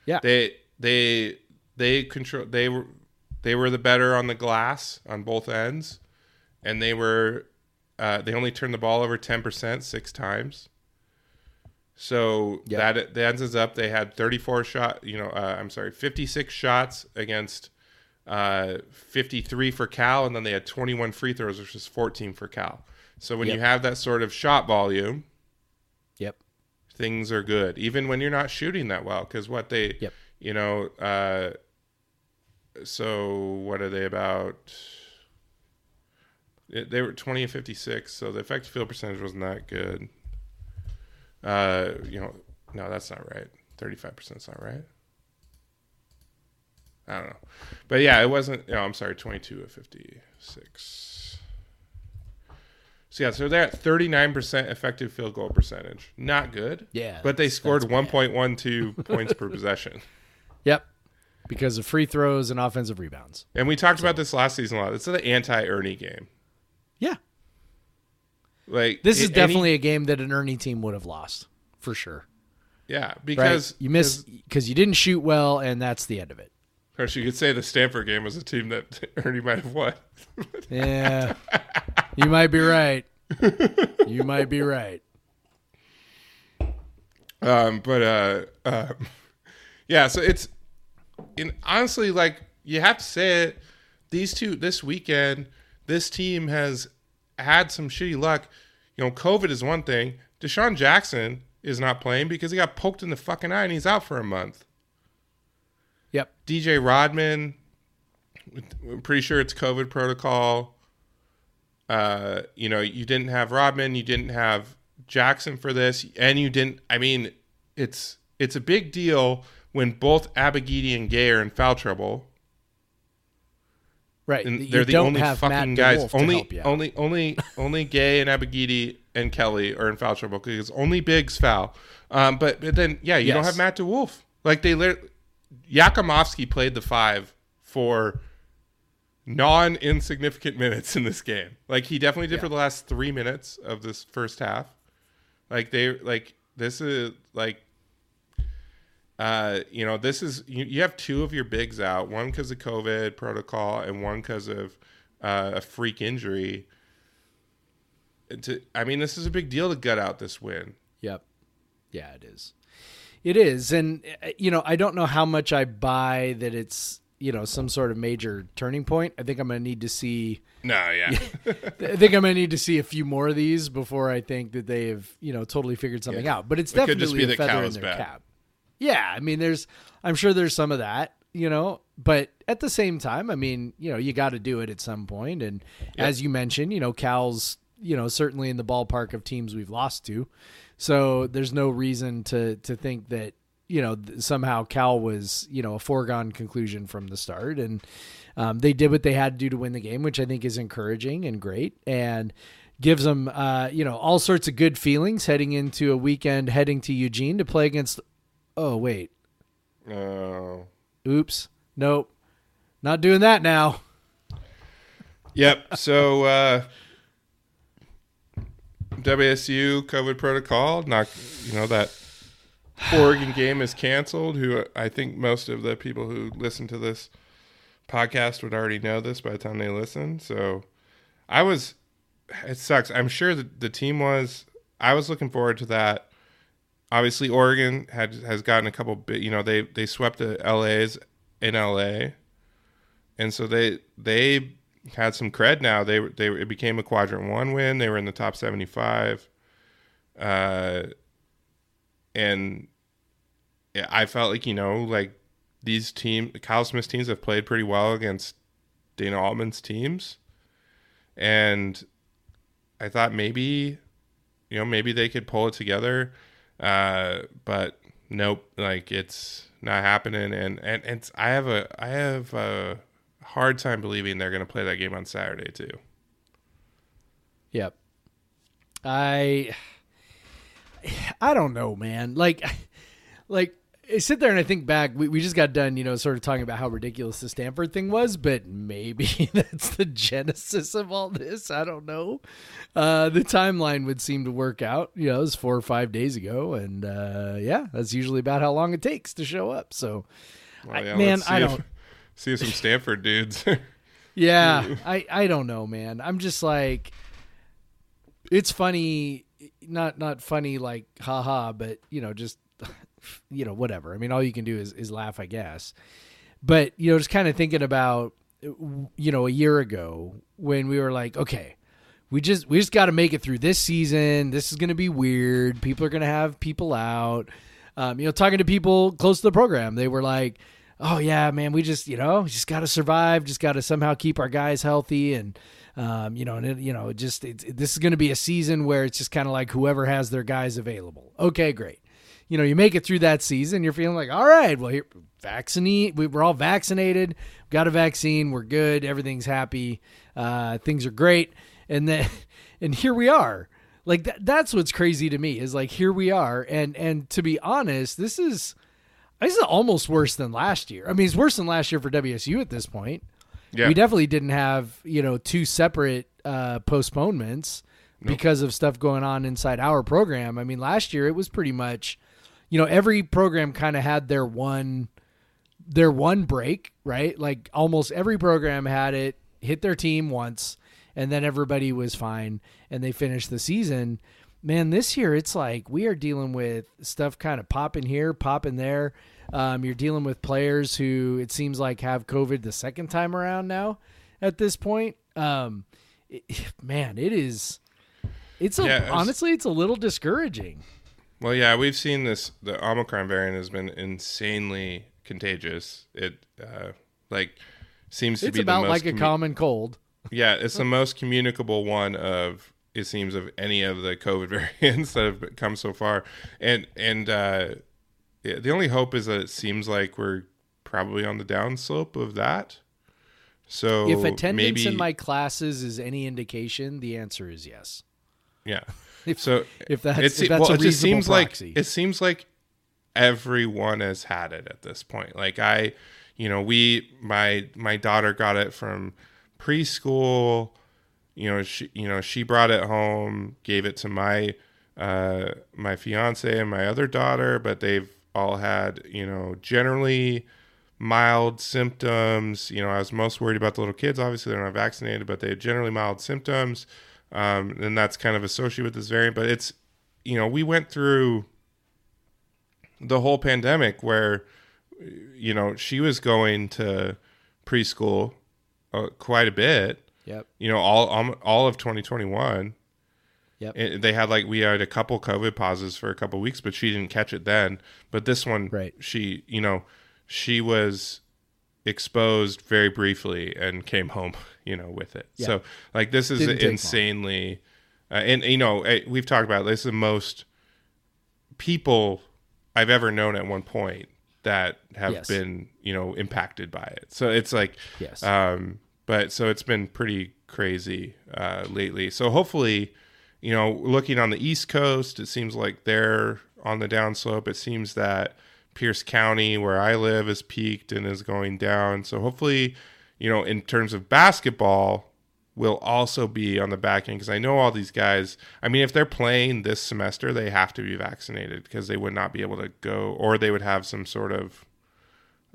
[SPEAKER 1] yeah
[SPEAKER 2] They they they control. They were they were the better on the glass on both ends, and they were uh, they only turned the ball over ten percent six times. So
[SPEAKER 1] Yep.
[SPEAKER 2] that that ends up they had 34 shot, you know, uh, I'm sorry, 56 shots against uh, 53 for Cal, and then they had 21 free throws, which is 14 for Cal. So when
[SPEAKER 1] Yep.
[SPEAKER 2] you have that sort of shot volume,
[SPEAKER 1] yep
[SPEAKER 2] things are good, even when you're not shooting that well. Because what they,
[SPEAKER 1] Yep.
[SPEAKER 2] you know, uh, so what are they about? They were 20 and 56, so the effective field percentage wasn't that good. Uh, you know, no, that's not right. 35% is not right. I don't know. But yeah, it wasn't, no, I'm sorry, 22 of 56. So yeah, so they're at 39% effective field goal percentage. Not good.
[SPEAKER 1] Yeah,
[SPEAKER 2] But they scored 1.12 points per possession.
[SPEAKER 1] yep because of free throws and offensive rebounds
[SPEAKER 2] And we talked about this last season a lot. It's the anti Ernie game.
[SPEAKER 1] yeah
[SPEAKER 2] Like
[SPEAKER 1] this is
[SPEAKER 2] any-
[SPEAKER 1] definitely a game that an Ernie team would have lost for sure
[SPEAKER 2] yeah
[SPEAKER 1] right?
[SPEAKER 2] because
[SPEAKER 1] you miss because you didn't shoot well, and that's the end of it.
[SPEAKER 2] Of course, you could say the Stanford game was a team that Ernie might have won.
[SPEAKER 1] Yeah, you might be right. You might be right.
[SPEAKER 2] Um, but uh, uh, yeah, so it's in honestly like you have to say it. These two this weekend, this team has had some shitty luck. You know, COVID is one thing. Dishon Jackson is not playing because he got poked in the fucking eye and he's out for a month.
[SPEAKER 1] Yep.
[SPEAKER 2] DJ Rodman, I'm pretty sure it's COVID protocol. Uh, you know, you didn't have Rodman, you didn't have Jackson for this, and you didn't. I mean, it's it's a big deal when both Abogidi and Gueye are in foul trouble,
[SPEAKER 1] Right.
[SPEAKER 2] and
[SPEAKER 1] You
[SPEAKER 2] they're the only fucking
[SPEAKER 1] Matt
[SPEAKER 2] guys. Only,
[SPEAKER 1] help you out.
[SPEAKER 2] only, only, only Gueye and Abogidi and Kelly are in foul trouble because only bigs foul. Um, but but then yeah, you don't have Matt DeWolf. Like they lit Jakimovski played the five for non insignificant minutes in this game. Like he definitely did for the last three minutes of this first half. Like they like this is like uh you know this is you, you have two of your bigs out one because of covid protocol and one because of uh, a freak injury to, i mean this is a big deal to gut out this win
[SPEAKER 1] Yep. Yeah, it is. It is. And, uh, you know, I don't know how much I buy that it's, you know, some sort of major turning point. I think I'm going to need to see,
[SPEAKER 2] no yeah
[SPEAKER 1] I think I'm going to need to see a few more of these before I think that they have, you know, totally figured something
[SPEAKER 2] Yeah.
[SPEAKER 1] out. But it's
[SPEAKER 2] It
[SPEAKER 1] definitely
[SPEAKER 2] be
[SPEAKER 1] a feather in their
[SPEAKER 2] bad.
[SPEAKER 1] cap. Yeah. I mean, there's, I'm sure there's some of that, you know, but at the same time, I mean, you know, you got to do it at some point. And as you mentioned, you know, Cal's, you know, certainly in the ballpark of teams we've lost to. So there's no reason to to think that you know th- somehow Cal was you know a foregone conclusion from the start, and um, they did what they had to do to win the game, which I think is encouraging and great, and gives them uh, you know all sorts of good feelings heading into a weekend heading to Eugene to play against. Oh wait,
[SPEAKER 2] oh
[SPEAKER 1] oops, nope, not doing that now.
[SPEAKER 2] Yep. So uh WSU COVID protocol, not you know that Oregon game is canceled. Who I think most of the people who listen to this podcast would already know this by the time they listen. So I was. It sucks. I'm sure that the team was. I was looking forward to that. Obviously, Oregon had has gotten a couple. Bit, you know, they they swept the LA's in LA, and so they they had some cred now. They they it became a quadrant one win. They were in the top seventy five, uh, and I felt like you know like these team Kyle Smith's teams have played pretty well against Dana Altman's teams, and I thought maybe you know maybe they could pull it together, uh, but nope, like it's not happening. And and it's I have a I have a hard time believing they're going to play that game on Saturday too.
[SPEAKER 1] Yep. I I don't know, man. Like like I sit there and I think back, we, we just got done, you know, sort of talking about how ridiculous the Stanford thing was, but maybe that's the genesis of all this. I don't know. Uh, the timeline would seem to work out. You know, it was four or five days ago, and uh, yeah, that's usually about how long it takes to show up. So,
[SPEAKER 2] Well,
[SPEAKER 1] I- man,
[SPEAKER 2] see
[SPEAKER 1] I don't.
[SPEAKER 2] see some Stanford dudes.
[SPEAKER 1] Yeah, I I don't know, man. I'm just like it's funny not not funny like haha, but you know, just you know, whatever. I mean, all you can do is is laugh, I guess. But, you know, just kind of thinking about you know, a year ago when we were like, okay, we just we just got to make it through this season. This is going to be weird. People are going to have people out. Um, you know, talking to people close to the program, they were like, "Oh yeah, man, we just you know just got to survive. Just got to somehow keep our guys healthy." And um, you know, and it, you know, just it, this is going to be a season where it's just kind of like whoever has their guys available. Okay, great. You know, you make it through that season, you're feeling like, all right, well, here, vaccinate. We, we're all vaccinated. Got a vaccine. We're good. Everything's happy. Uh, things are great. And then, and here we are. Like that, that's what's crazy to me is like here we are. And and to be honest, this is this is almost worse than last year. I mean, it's worse than last year for WSU at this point.
[SPEAKER 2] yeah,
[SPEAKER 1] We definitely didn't have you know two separate uh, postponements because of stuff going on inside our program. I mean, last year it was pretty much, you know, every program kind of had their one their one break, right? Like almost every program had it hit their team once, and then everybody was fine, and they finished the season. Man, this year it's like we are dealing with stuff kind of popping here, popping there. Um, you're dealing with players who it seems like have COVID the second time around now. At this point, um, it- man, it is. It's a,
[SPEAKER 2] Yeah, it's-
[SPEAKER 1] honestly, it's a little discouraging.
[SPEAKER 2] Well, yeah, we've seen this. The Omicron variant has been insanely contagious. It uh, like seems to
[SPEAKER 1] It's
[SPEAKER 2] be
[SPEAKER 1] about
[SPEAKER 2] the most
[SPEAKER 1] like a
[SPEAKER 2] commu-
[SPEAKER 1] common cold.
[SPEAKER 2] Yeah, it's the most communicable one of it seems of any of the COVID variants that have come so far. And and uh, yeah, the only hope is that it seems like we're probably on the downslope of that. So
[SPEAKER 1] if attendance
[SPEAKER 2] maybe,
[SPEAKER 1] in my classes is any indication, the answer is yes.
[SPEAKER 2] yeah.
[SPEAKER 1] If,
[SPEAKER 2] So
[SPEAKER 1] if that's
[SPEAKER 2] it's
[SPEAKER 1] if that's
[SPEAKER 2] well,
[SPEAKER 1] a
[SPEAKER 2] it just seems
[SPEAKER 1] proxy.
[SPEAKER 2] like it seems like everyone has had it at this point. Like I, you know, we my my daughter got it from preschool. You know, she you know she brought it home, gave it to my uh, my fiance and my other daughter, but they've all had you know generally mild symptoms. You know, I was most worried about the little kids. Obviously, they're not vaccinated, but they had generally mild symptoms, um, and that's kind of associated with this variant. But it's you know we went through the whole pandemic where you know she was going to preschool uh, quite a bit
[SPEAKER 1] Yep.
[SPEAKER 2] you know all um, all of 2021
[SPEAKER 1] Yep.
[SPEAKER 2] And they had like we had a couple covid pauses for a couple weeks but she didn't catch it then but this one
[SPEAKER 1] Right.
[SPEAKER 2] she you know she was exposed very briefly and came home you know with it
[SPEAKER 1] Yeah.
[SPEAKER 2] so like this is insanely uh, and you know eh, we've talked about this is the most people I've ever known at one point that have
[SPEAKER 1] Yes.
[SPEAKER 2] been, you know, impacted by it. So it's like,
[SPEAKER 1] Yes.
[SPEAKER 2] um, but so it's been pretty crazy uh, lately. So hopefully, you know, looking on the East Coast, it seems like they're on the downslope. It seems that Pierce County, where I live, has peaked and is going down. So hopefully, you know, in terms of basketball, will also be on the back end because I know all these guys. I mean, if they're playing this semester, they have to be vaccinated because they would not be able to go, or they would have some sort of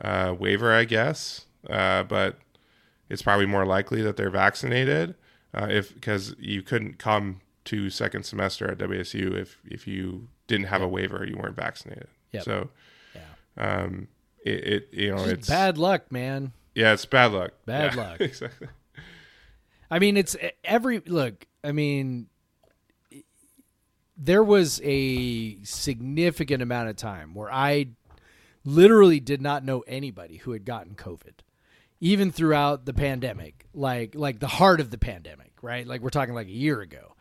[SPEAKER 2] uh, waiver, I guess. Uh, but it's probably more likely that they're vaccinated uh, if because you couldn't come to second semester at WSU if if you didn't have a waiver, you weren't vaccinated.
[SPEAKER 1] Yep.
[SPEAKER 2] So. Um, it, it you know
[SPEAKER 1] Just
[SPEAKER 2] it's
[SPEAKER 1] bad luck, man.
[SPEAKER 2] Yeah, it's bad luck.
[SPEAKER 1] Bad
[SPEAKER 2] Yeah,
[SPEAKER 1] luck.
[SPEAKER 2] exactly.
[SPEAKER 1] I mean, it's every look. I mean, there was a significant amount of time where I literally did not know anybody who had gotten COVID, even throughout the pandemic, like like the heart of the pandemic, right? Like we're talking like a year ago,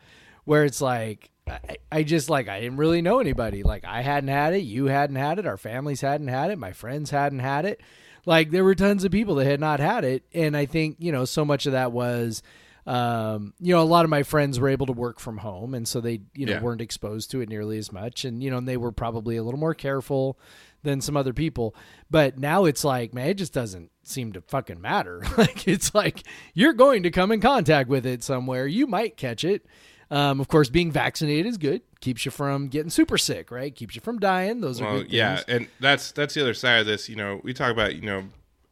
[SPEAKER 1] where it's like I, I just like I didn't really know anybody. Like I hadn't had it, you hadn't had it, our families hadn't had it, my friends hadn't had it. Like there were tons of people that had not had it, and I think you know so much of that was um, you know, a lot of my friends were able to work from home, and so they, you know,
[SPEAKER 2] Yeah.
[SPEAKER 1] weren't exposed to it nearly as much, and you know, and they were probably a little more careful than some other people. But now it's like, man, it just doesn't seem to fucking matter. like it's like you're going to come in contact with it somewhere. You might catch it. Um, of course, being vaccinated is good. Keeps you from getting super sick, right? Keeps you from dying. Those are
[SPEAKER 2] well,
[SPEAKER 1] good
[SPEAKER 2] yeah, and that's that's the other side of this. You know, we talk about you know,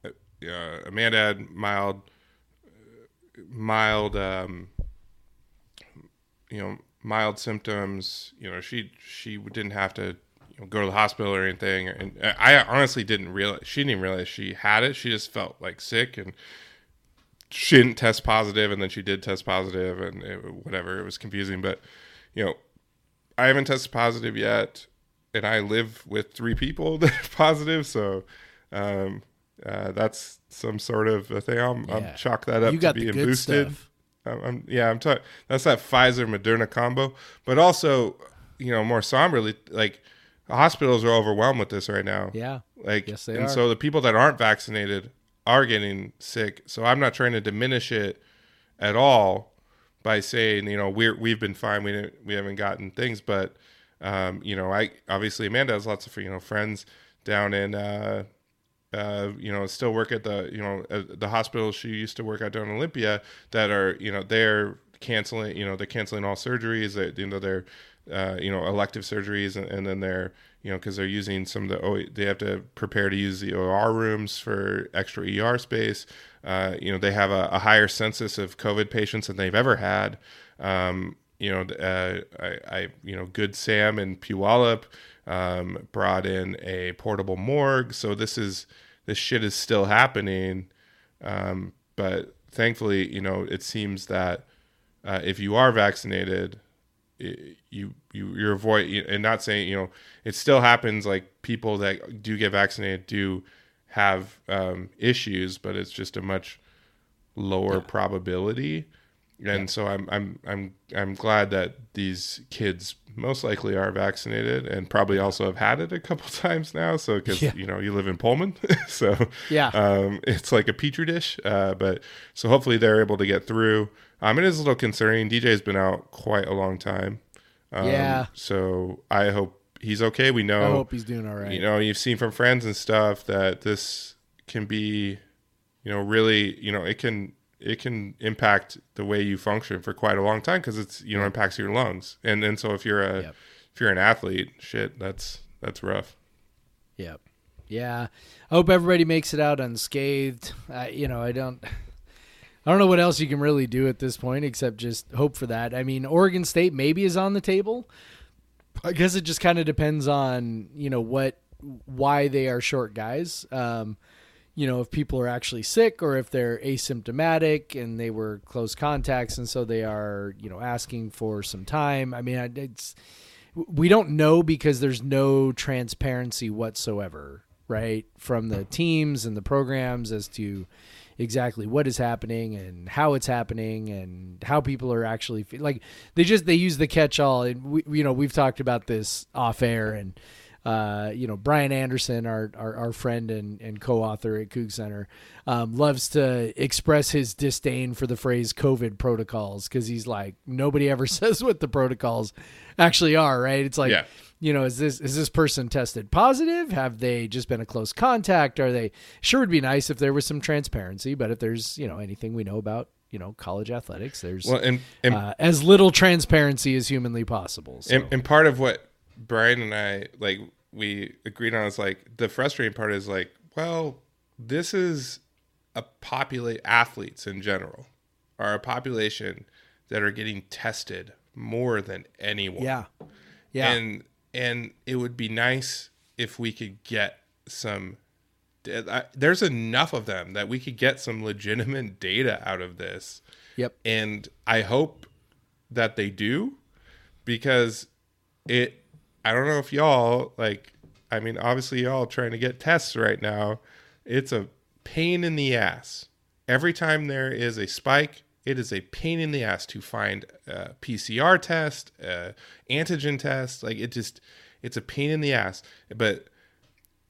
[SPEAKER 2] uh, Amanda had mild, mild, um, you know, mild symptoms. You know, she she didn't have to you know, go to the hospital or anything. And I honestly didn't realize she didn't realize she had it. She just felt like sick and she didn't test positive, and then she did test positive, and it, whatever. It was confusing, but you know, I haven't tested positive yet, and I live with three people that are positive, so um, uh, that's some sort of a thing. I'm,
[SPEAKER 1] Yeah.
[SPEAKER 2] I'm chalk that up
[SPEAKER 1] You
[SPEAKER 2] to being boosted. I'm, I'm yeah, I'm talking. That's that Pfizer Moderna combo, but also you know more somberly, like hospitals are overwhelmed with this right now.
[SPEAKER 1] Yeah.
[SPEAKER 2] Like,
[SPEAKER 1] Yes, they
[SPEAKER 2] and
[SPEAKER 1] are.
[SPEAKER 2] so the people that aren't vaccinated are getting sick. So I'm not trying to diminish it at all by saying, you know, we're we've been fine. We didn't, we haven't gotten things, but um, you know, I obviously Amanda has lots of you know friends down in. Uh, uh, you know, still work at the you know uh, the hospital she used to work at down in Olympia that are you know they're canceling you know they're canceling all surgeries they you know they're uh, you know elective surgeries and, and then they're you know because they're using some of the oh they have to prepare to use the OR rooms for extra ER space. Uh, you know they have a, a higher census of COVID patients than they've ever had. Um, you know uh, I, I you know Good Sam and Puyallup um, brought in a portable morgue. So this is this shit is still happening, um, but thankfully, you know, it seems that uh, if you are vaccinated, you you you're avoid and not saying you know it still happens. Like people that do get vaccinated do have um, issues, but it's just a much lower probability. And so I'm I'm I'm I'm glad that these kids most likely are vaccinated and probably also have had it a couple times now. So because
[SPEAKER 1] Yeah.
[SPEAKER 2] you know you live in Pullman, so
[SPEAKER 1] Yeah.
[SPEAKER 2] um, it's like a petri dish. Uh, but so hopefully they're able to get through. Um, it is a little concerning. DJ's been out quite a long time. Um,
[SPEAKER 1] Yeah.
[SPEAKER 2] So I hope he's okay. We know
[SPEAKER 1] I hope he's doing all right.
[SPEAKER 2] you know you've seen from friends and stuff that this can be you know really you know it can it can impact the way you function for quite a long time because it's you know impacts your lungs and and so if you're a
[SPEAKER 1] Yep.
[SPEAKER 2] if you're an athlete shit that's that's rough
[SPEAKER 1] Yep. Yeah. I hope everybody makes it out unscathed. Uh, you know, I don't. I don't know what else you can really do at this point except just hope for that. I mean, Oregon State maybe is on the table. I guess it just kind of depends on you know what why they are short guys. Um, you know, if people are actually sick or if they're asymptomatic and they were close contacts and so they are you know asking for some time. I mean, it's we don't know because there's no transparency whatsoever, right, from the teams and the programs as to exactly what is happening and how it's happening and how people are actually like they just they use the catch-all and we you know we've talked about this off air and uh, you know Brian Anderson, our our, our friend and, and co-author at Coug Center, um, loves to express his disdain for the phrase COVID protocols because he's like nobody ever says what the protocols actually are, right? It's like
[SPEAKER 2] Yeah.
[SPEAKER 1] you know, is this is this person tested positive? Have they just been a close contact? Are they sure would be nice if there was some transparency, but if there's you know anything we know about you know college athletics, there's
[SPEAKER 2] well and and,
[SPEAKER 1] uh, as little transparency as humanly possible. So.
[SPEAKER 2] and and part of what Brian and I like we agreed on is like the frustrating part is like well this is a populate athletes in general are a population that are getting tested more than anyone.
[SPEAKER 1] Yeah, yeah,
[SPEAKER 2] and and it would be nice if we could get some I- there's enough of them that we could get some legitimate data out of this.
[SPEAKER 1] Yep,
[SPEAKER 2] and i hope that they do because it i don't know if y'all like i mean obviously y'all trying to get tests right now. It's a pain in the ass. Every time there is a spike it is a pain in the ass to find a pcr test a antigen test. Like it just it's a pain in the ass. But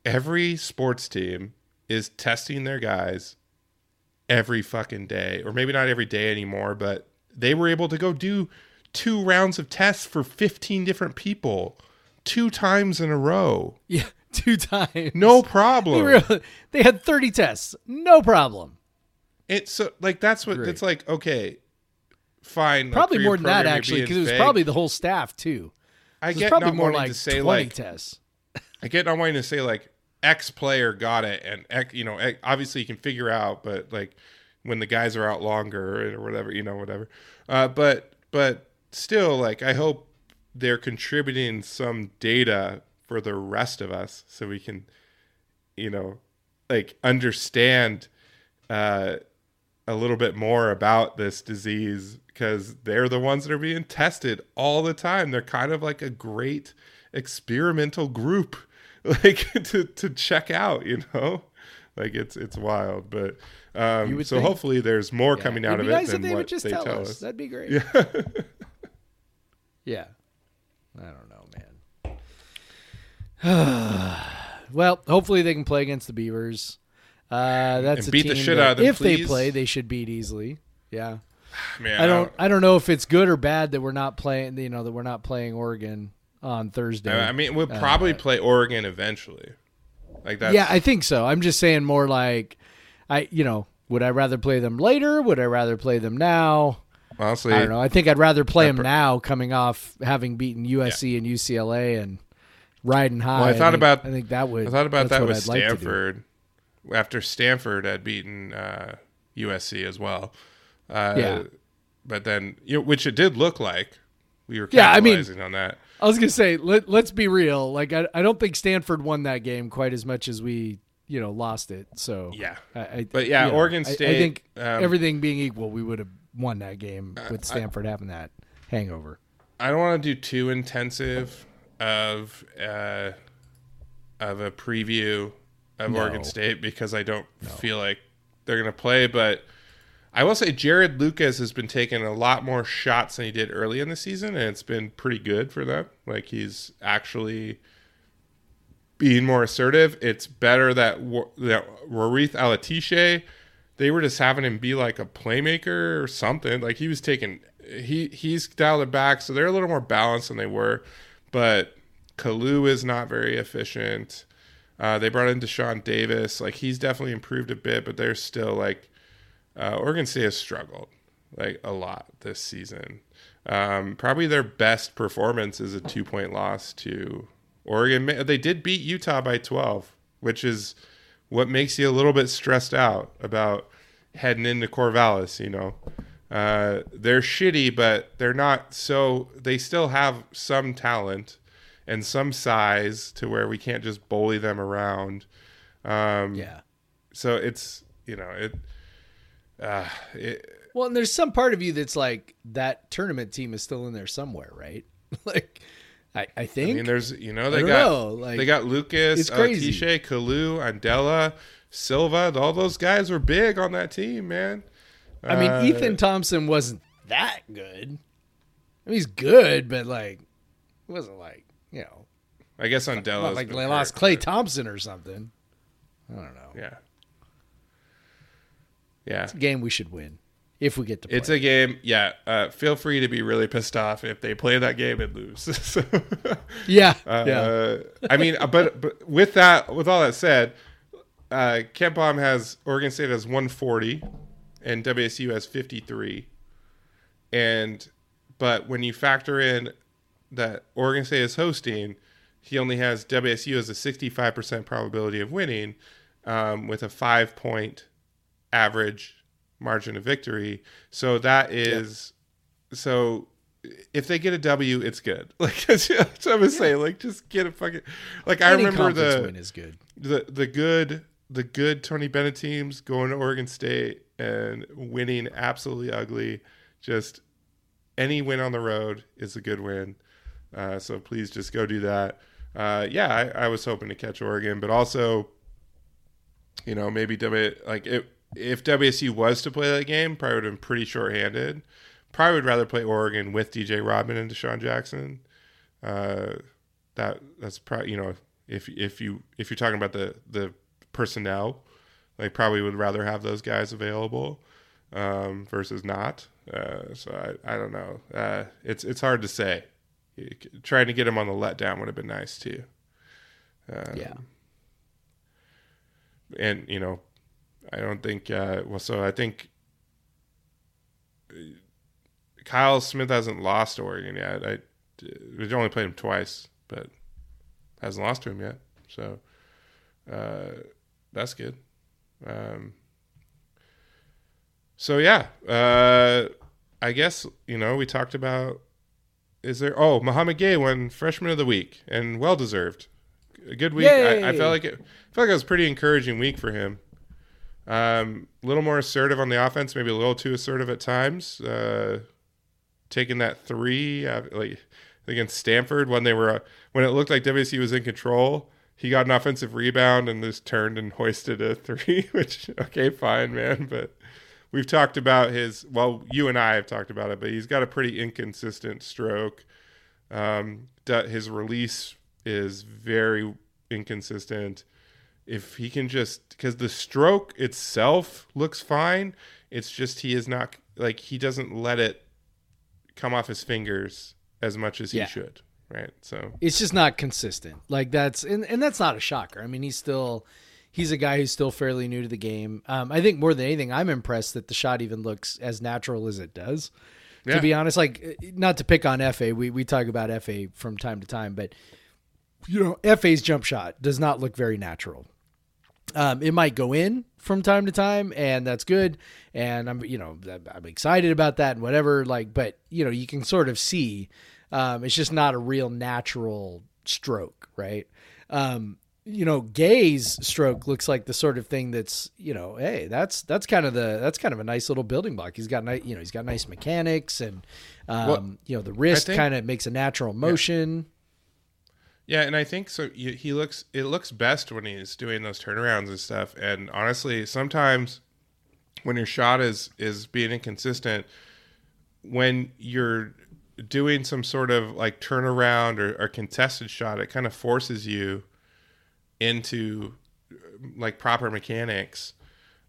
[SPEAKER 2] every sports team is testing their guys every fucking day, or maybe not every day anymore, but they were able to go do two rounds of tests for 15 different people two times in a row.
[SPEAKER 1] yeah, two times.
[SPEAKER 2] No problem.
[SPEAKER 1] were- they had thirty tests, no problem.
[SPEAKER 2] It's so like that's what
[SPEAKER 1] Great.
[SPEAKER 2] it's like. Okay, fine.
[SPEAKER 1] Probably more than that actually, because it was
[SPEAKER 2] vague.
[SPEAKER 1] probably the whole staff too.
[SPEAKER 2] I get
[SPEAKER 1] probably
[SPEAKER 2] not
[SPEAKER 1] more
[SPEAKER 2] wanting
[SPEAKER 1] like
[SPEAKER 2] to say like
[SPEAKER 1] tests.
[SPEAKER 2] I get not wanting to say like X player got it and X, you know X, obviously you can figure out, but like when the guys are out longer or whatever, you know whatever. Uh, but but still, like I hope they're contributing some data for the rest of us so we can, you know, like understand uh, a little bit more about this disease because they're the ones that are being tested all the time. They're kind of like a great experimental group, like to to check out. You know, like it's it's wild, but. Um, so
[SPEAKER 1] think.
[SPEAKER 2] hopefully there's more
[SPEAKER 1] Yeah.
[SPEAKER 2] coming
[SPEAKER 1] It'd
[SPEAKER 2] out of
[SPEAKER 1] be
[SPEAKER 2] it
[SPEAKER 1] nice if
[SPEAKER 2] than
[SPEAKER 1] they
[SPEAKER 2] what
[SPEAKER 1] would just
[SPEAKER 2] they
[SPEAKER 1] tell,
[SPEAKER 2] tell
[SPEAKER 1] us.
[SPEAKER 2] us.
[SPEAKER 1] That'd be great.
[SPEAKER 2] Yeah.
[SPEAKER 1] Yeah. I don't know, man. well, hopefully they can play against the Beavers. Uh, that's
[SPEAKER 2] beat the shit out of them,
[SPEAKER 1] If they play, they should beat easily. Yeah.
[SPEAKER 2] Man,
[SPEAKER 1] I don't. I don't know if it's good or bad that we're not playing. You know that we're not playing Oregon on Thursday.
[SPEAKER 2] I mean, we'll probably play Oregon eventually. Like that.
[SPEAKER 1] yeah, I think so. I'm just saying more like, I you know, would I rather play them later? Would I rather play them now?
[SPEAKER 2] Honestly.
[SPEAKER 1] I don't know. I think I'd rather play him
[SPEAKER 2] pr-
[SPEAKER 1] now, coming off having beaten USC and UCLA and riding high.
[SPEAKER 2] Well, I thought
[SPEAKER 1] think-
[SPEAKER 2] about-
[SPEAKER 1] I think that would.
[SPEAKER 2] I thought about that with
[SPEAKER 1] I'd like.
[SPEAKER 2] Stanford. After Stanford had beaten uh, USC as well. Uh,
[SPEAKER 1] Yeah.
[SPEAKER 2] But then, you know, which it did look like we were
[SPEAKER 1] Yeah, I mean-
[SPEAKER 2] capitalizing on that.
[SPEAKER 1] I was gonna say, let, let's be real. Like, I, I don't think Stanford won that game quite as much as we, you know, lost it. So
[SPEAKER 2] Yeah.
[SPEAKER 1] I, I,
[SPEAKER 2] But yeah,
[SPEAKER 1] you know,
[SPEAKER 2] Oregon
[SPEAKER 1] I- I, think
[SPEAKER 2] um,
[SPEAKER 1] everything being equal, we would have won that game with Stanford having that hangover.
[SPEAKER 2] I don't want to do too intensive of uh, of a preview of
[SPEAKER 1] No.
[SPEAKER 2] Oregon State because I don't feel like they're going to play. But I will say Jarod Lucas has been taking a lot more shots than he did early in the season, and it's been pretty good for them. Like he's actually being more assertive. It's better that that Warith Alatishe, they were just having him be like a playmaker or something. Like he was taking he he's dialed it back, so they're a little more balanced than they were. But Calloo is not very efficient. Uh, they brought in Dashawn Davis. Like he's definitely improved a bit, but they're still like uh, Oregon State has struggled like a lot this season. Um, probably their best performance is a two point loss to Oregon. They did beat Utah by 12, which is what makes you a little bit stressed out about heading into Corvallis, you know. Uh, they're shitty, but they're not so. They still have some talent and some size to where we can't just bully them around. Um,
[SPEAKER 1] Yeah.
[SPEAKER 2] So it's you know it. Uh, it
[SPEAKER 1] Well, and there's some part of you that's like that tournament team is still in there somewhere, right? like, I, I think.
[SPEAKER 2] I mean, there's you know they got
[SPEAKER 1] know, like,
[SPEAKER 2] they got Lucas,
[SPEAKER 1] it's
[SPEAKER 2] uh,
[SPEAKER 1] crazy.
[SPEAKER 2] Tisha, Calloo, Andela, Silva. All those guys were big on that team, man.
[SPEAKER 1] I mean,
[SPEAKER 2] Uh,
[SPEAKER 1] Ethan Thompson wasn't that good. I mean, he's good, but like, it wasn't like you know,
[SPEAKER 2] I guess
[SPEAKER 1] not
[SPEAKER 2] Andela's
[SPEAKER 1] like they lost Clay
[SPEAKER 2] but-
[SPEAKER 1] Thompson or something. I don't know.
[SPEAKER 2] Yeah. Yeah.
[SPEAKER 1] It's a game we should win if we get to play.
[SPEAKER 2] It's a game. Yeah. Uh, feel free to be really pissed off if they play that game and lose. so,
[SPEAKER 1] yeah,
[SPEAKER 2] uh,
[SPEAKER 1] yeah.
[SPEAKER 2] I mean, uh, but, but with that, with all that said, uh, Ken has Oregon State has 140 and WSU has 53. And, but when you factor in that Oregon State is hosting, he only has WSU as a 65% probability of winning um, with a five point average margin of victory. So that is so if they get a W, it's good. Like that's, what I was saying. Like just get a fucking like I remember the
[SPEAKER 1] win is good.
[SPEAKER 2] the the good the good Tony Bennett teams going to Oregon State and winning absolutely ugly. Just any win on the road is a good win. Uh, so please just go do that. Uh, yeah, I, I was hoping to catch Oregon, but also, you know, maybe W like it, if WSU was to play that game, probably would have been pretty shorthanded. Probably would rather play Oregon with DJ Rodman and Dishon Jackson. Uh, that that's probably you know if if you if you're talking about the the personnel, like probably would rather have those guys available um, versus not. Uh, so I, I don't know. Uh, it's it's hard to say. Trying to get him on the letdown would have been nice too. Um,
[SPEAKER 1] Yeah.
[SPEAKER 2] and you know, I don't think. Uh, well, so I think uh, Kyle Smith hasn't lost Oregon yet. I we've only played him twice, but hasn't lost to him yet. So uh, that's good. Um, so yeah, uh, I guess you know we talked about. Is there? Oh, Mouhamed Gueye won Freshman of the Week and well deserved. A good week. I, I felt like it. I felt like it was a pretty encouraging week for him. Um, a little more assertive on the offense, maybe a little too assertive at times. Uh, taking that three, uh, like against Stanford when they were uh, when it looked like WSU was in control. He got an offensive rebound and just turned and hoisted a three. Which okay, fine, man. But we've talked about his. Well, you and I have talked about it, but he's got a pretty inconsistent stroke. Um, his release is very inconsistent. If he can just because the stroke itself looks fine, it's just he is not like he doesn't let it come off his fingers as much as he
[SPEAKER 1] Yeah.
[SPEAKER 2] should. Right. So
[SPEAKER 1] it's just not consistent. Like that's and, and that's not a shocker. I mean, he's still he's a guy who's still fairly new to the game. Um, I think more than anything, I'm impressed that the shot even looks as natural as it does.
[SPEAKER 2] Yeah.
[SPEAKER 1] To be honest, like not to pick on FA, we we talk about FA from time to time, but you know, FA's jump shot does not look very natural. Um, it might go in from time to time, and that's good. And I'm, you know, I'm excited about that and whatever. Like, but you know, you can sort of see, um, it's just not a real natural stroke, right? Um, you know, Gueye's stroke looks like the sort of thing that's, you know, hey, that's that's kind of the that's kind of a nice little building block. He's got nice, you know, he's got nice mechanics, and um,
[SPEAKER 2] Well,
[SPEAKER 1] you know, the wrist kind of makes a natural motion.
[SPEAKER 2] Yeah, and I think so. He looks it looks best when he's doing those turnarounds and stuff. And honestly, sometimes when your shot is is being inconsistent, when you're doing some sort of like turnaround or, or contested shot, it kind of forces you into like proper mechanics.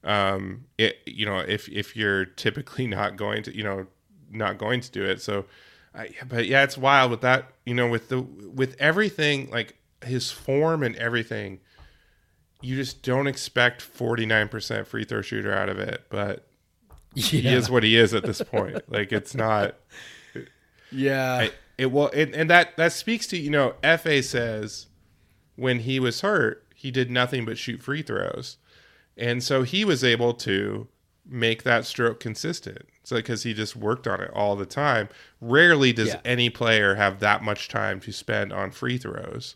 [SPEAKER 2] Um, it you know if if you're typically not going to you know not going to do it, so I, but yeah, it's wild with that. You know, with the with everything like his form and everything, you just don't expect forty nine percent free throw shooter out of it. But he is what he is at this point. like it's not.
[SPEAKER 1] yeah.
[SPEAKER 2] I, it will, and, and that that speaks to you know. Fa says when he was hurt, he did nothing but shoot free throws, and so he was able to make that stroke consistent. So because he just worked on it all the time. Rarely does
[SPEAKER 1] Yeah.
[SPEAKER 2] any player have that much time to spend on free throws,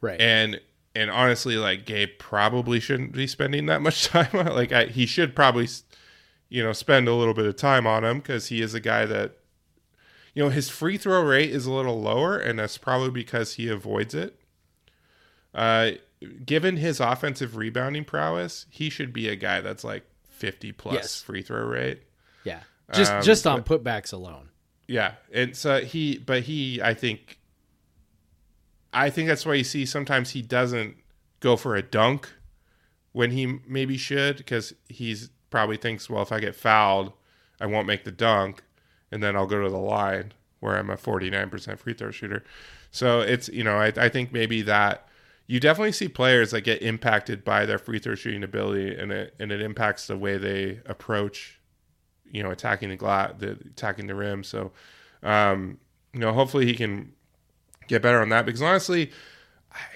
[SPEAKER 1] right.
[SPEAKER 2] and and honestly, like Gabe probably shouldn't be spending that much time. on. Like I, he should probably, you know, spend a little bit of time on him because he is a guy that you know his free throw rate is a little lower and that's probably because he avoids it uh given his offensive rebounding prowess he should be a guy that's like 50 plus
[SPEAKER 1] Yes.
[SPEAKER 2] free throw rate
[SPEAKER 1] yeah. Just
[SPEAKER 2] um,
[SPEAKER 1] just on putbacks alone.
[SPEAKER 2] yeah and so he but he i think i think that's why you see sometimes he doesn't go for a dunk when he maybe should because he's probably thinks well if i get fouled i won't make the dunk and then i'll go to the line where i'm a 49% free throw shooter. So it's you know i, I think maybe that you definitely see players that get impacted by their free throw shooting ability and it and it impacts the way they approach you know attacking the glass the attacking the rim. So um you know hopefully he can get better on that because honestly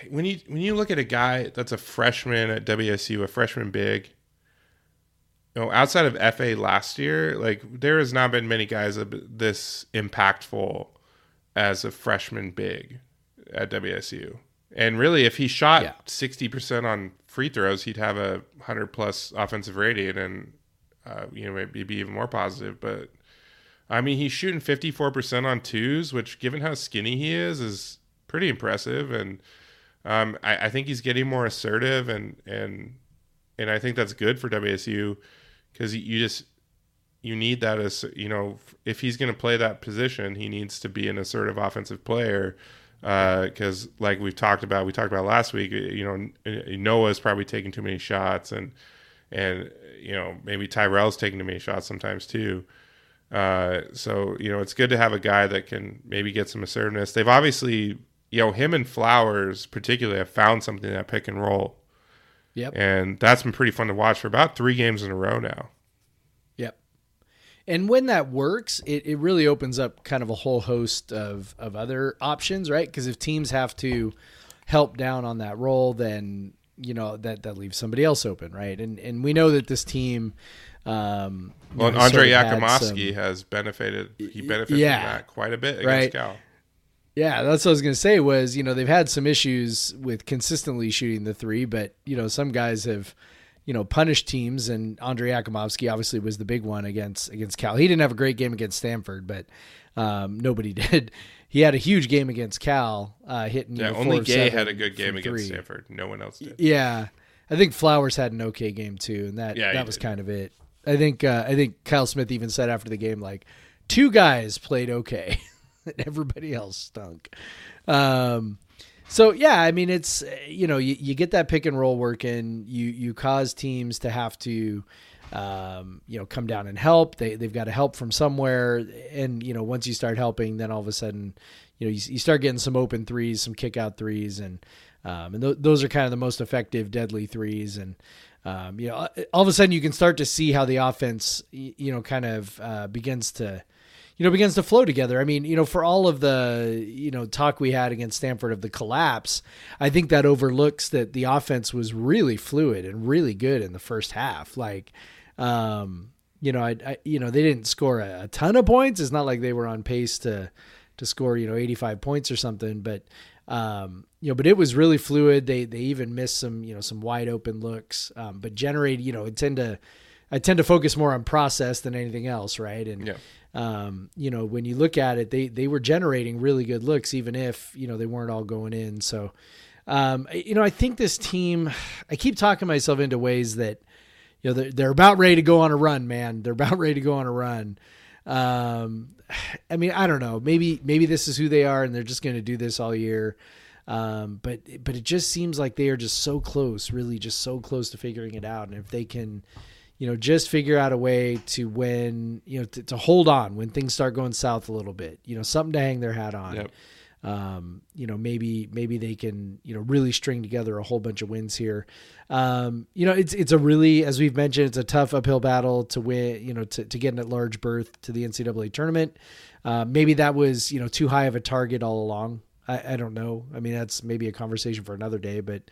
[SPEAKER 2] when you when you look at a guy that's a freshman at WSU a freshman big you know outside of FA last year like there has not been many guys this impactful as a freshman big at WSU and really if he shot
[SPEAKER 1] Yeah.
[SPEAKER 2] 60% on free throws he'd have a 100 plus offensive rating and uh, you know, maybe be even more positive. But I mean, he's shooting 54% on twos, which, given how skinny he is, is pretty impressive. And um, I, I think he's getting more assertive, and and and I think that's good for WSU because you just you need that as you know, if he's going to play that position, he needs to be an assertive offensive player. Because, like we've talked about, we talked about last week. You know, Noah's probably taking too many shots, and and you know maybe Tyrell's taking too many shots sometimes too. Uh, so you know it's good to have a guy that can maybe get some assertiveness. They've obviously you know him and Flowers particularly have found something in that pick and roll,
[SPEAKER 1] Yep.
[SPEAKER 2] and that's been pretty fun to watch for about three games in a row now.
[SPEAKER 1] Yep. And when that works, it, it really opens up kind of a whole host of, of other options, right? Because if teams have to help down on that role, then you know that that leaves somebody else open, right? And and we know that this team. Um,
[SPEAKER 2] Well,
[SPEAKER 1] know,
[SPEAKER 2] Andrej
[SPEAKER 1] Jakimovski
[SPEAKER 2] has benefited. He benefited
[SPEAKER 1] Yeah.
[SPEAKER 2] from that quite a bit against
[SPEAKER 1] Right.
[SPEAKER 2] Cal.
[SPEAKER 1] Yeah, that's what I was gonna say. Was you know they've had some issues with consistently shooting the three, but you know some guys have, you know, punished teams, and Andrej Jakimovski obviously was the big one against against Cal. He didn't have a great game against Stanford, but um, nobody did. He had a huge game against Cal, uh, hitting.
[SPEAKER 2] Yeah, only
[SPEAKER 1] Gueye
[SPEAKER 2] had a good game against
[SPEAKER 1] three.
[SPEAKER 2] Stanford. No one else did.
[SPEAKER 1] Yeah, I think Flowers had an okay game too, and that
[SPEAKER 2] Yeah,
[SPEAKER 1] that was
[SPEAKER 2] did.
[SPEAKER 1] kind of it. I think uh, I think Kyle Smith even said after the game like two guys played okay, and everybody else stunk. Um, so yeah, I mean it's you know you, you get that pick and roll working, you you cause teams to have to. Um, you know, come down and help. They they've got to help from somewhere, and you know, once you start helping, then all of a sudden, you know, you, you start getting some open threes, some kick out threes, and um, and th- those are kind of the most effective, deadly threes. And um, you know, all of a sudden, you can start to see how the offense, you know, kind of uh, begins to, you know, begins to flow together. I mean, you know, for all of the you know talk we had against Stanford of the collapse, I think that overlooks that the offense was really fluid and really good in the first half. Like, um, you know, I, I you know they didn't score a, a ton of points. It's not like they were on pace to to score you know 85 points or something, but um, you know, but it was really fluid. They they even missed some you know some wide open looks, um, but generate you know I tend to I tend to focus more on process than anything else, right? And
[SPEAKER 2] Yeah.
[SPEAKER 1] um, you know when you look at it, they they were generating really good looks, even if you know they weren't all going in. So. Um, you know, I think this team. I keep talking myself into ways that, you know, they're, they're about ready to go on a run, man. They're about ready to go on a run. Um, I mean, I don't know. Maybe maybe this is who they are, and they're just going to do this all year. Um, but but it just seems like they are just so close, really, just so close to figuring it out. And if they can, you know, just figure out a way to win, you know, to, to hold on when things start going south a little bit. You know, something to hang their hat on.
[SPEAKER 2] Yep.
[SPEAKER 1] Um, you know, maybe maybe they can, you know, really string together a whole bunch of wins here. Um, you know, it's it's a really, as we've mentioned, it's a tough uphill battle to win. You know, to to get an at large berth to the NCAA tournament. Uh, maybe that was you know too high of a target all along. I, I don't know. I mean, that's maybe a conversation for another day. But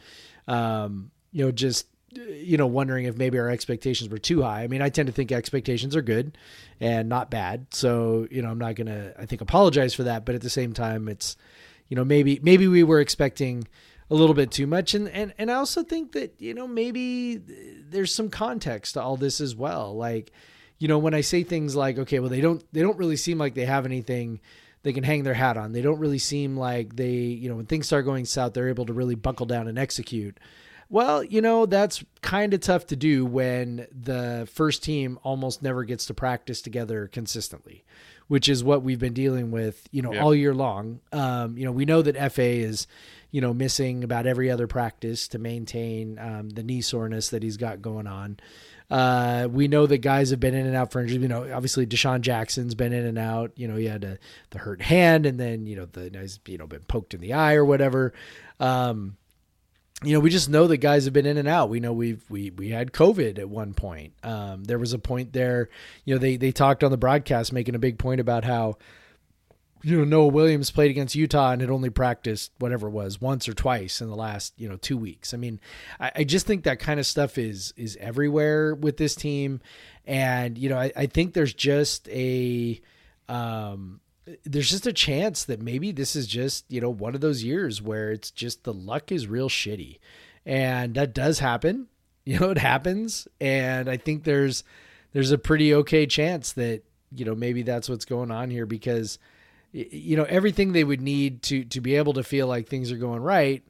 [SPEAKER 1] um, you know, just you know, wondering if maybe our expectations were too high. I mean, I tend to think expectations are good and not bad. So, you know, I'm not going to, I think, apologize for that. But at the same time, it's, you know, maybe, maybe we were expecting a little bit too much. And, and, and I also think that, you know, maybe there's some context to all this as well. Like, you know, when I say things like, okay, well, they don't, they don't really seem like they have anything they can hang their hat on. They don't really seem like they, you know, when things start going south, they're able to really buckle down and execute. Well, you know, that's kind of tough to do when the first team almost never gets to practice together consistently, which is what we've been dealing with, you know,
[SPEAKER 2] Yeah.
[SPEAKER 1] all year long. Um, you know, we know that Efe is, you know, missing about every other practice to maintain um, the knee soreness that he's got going on. Uh, we know that guys have been in and out for injuries. You know, obviously Dishon Jackson's been in and out. You know, he had a, the hurt hand, and then you know the he's you know been poked in the eye or whatever. Um, you know, we just know that guys have been in and out. We know we've we we had COVID at one point. Um, there was a point there, you know, they they talked on the broadcast making a big point about how you know Noah Williams played against Utah and had only practiced whatever it was once or twice in the last you know two weeks. I mean, I, I just think that kind of stuff is is everywhere with this team, and you know I, I think there's just a um, there's just a chance that maybe this is just you know one of those years where it's just the luck is real shitty, and that does happen. You know it happens, and I think there's there's a pretty okay chance that you know maybe that's what's going on here because you know everything they would need to to be able to feel like things are going right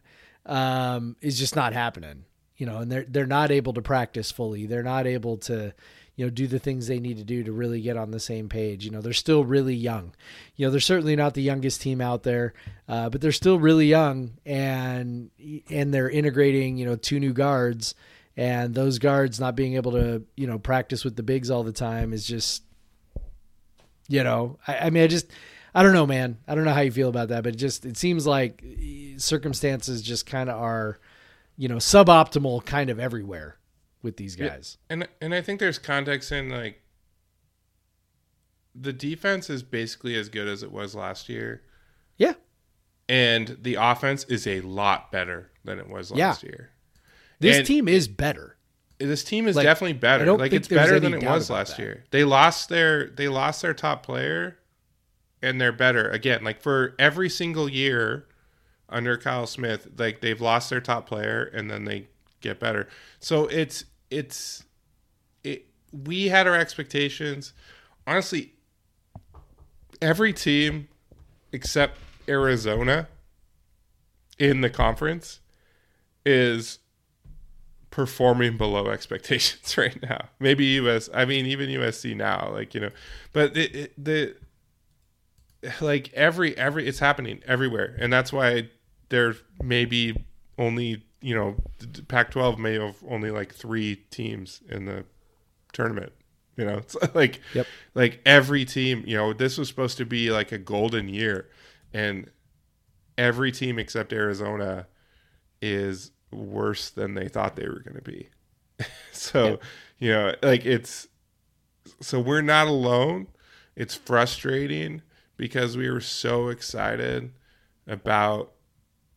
[SPEAKER 1] um, is just not happening. You know, and they're they're not able to practice fully. They're not able to you know do the things they need to do to really get on the same page. You know, they're still really young. You know, they're certainly not the youngest team out there, uh, but they're still really young, and and they're integrating you know two new guards. And those guards not being able to, you know, practice with the bigs all the time is just you know I, I mean i just i don't know man i don't know how you feel about that but it just it seems like circumstances just kind of are you know suboptimal kind of everywhere with these
[SPEAKER 2] Yeah.
[SPEAKER 1] guys
[SPEAKER 2] And and I think there's context in like the defense is basically as good as it was last year,
[SPEAKER 1] yeah
[SPEAKER 2] and the offense is a lot better than it was
[SPEAKER 1] Yeah.
[SPEAKER 2] last year.
[SPEAKER 1] this
[SPEAKER 2] And-
[SPEAKER 1] team is better
[SPEAKER 2] This team is
[SPEAKER 1] Like,
[SPEAKER 2] definitely better. Like it's better than it was last
[SPEAKER 1] that.
[SPEAKER 2] year. They lost their they lost their top player, and they're better again. Like for every single year under Kyle Smith, like they've lost their top player and then they get better. So it's it's it. We had our expectations. Honestly, every team except Arizona in the conference is performing below expectations right now. Maybe US, I mean even USC now, like you know, but it, the like every every it's happening everywhere, and that's why there's maybe only you know the Pac-12 may have only like three teams in the tournament. You know, it's like
[SPEAKER 1] Yep.
[SPEAKER 2] like every team. You know, this was supposed to be like a golden year, and every team except Arizona is worse than they thought they were going to be. so, you know, like it's so we're not alone. It's frustrating because we were so excited about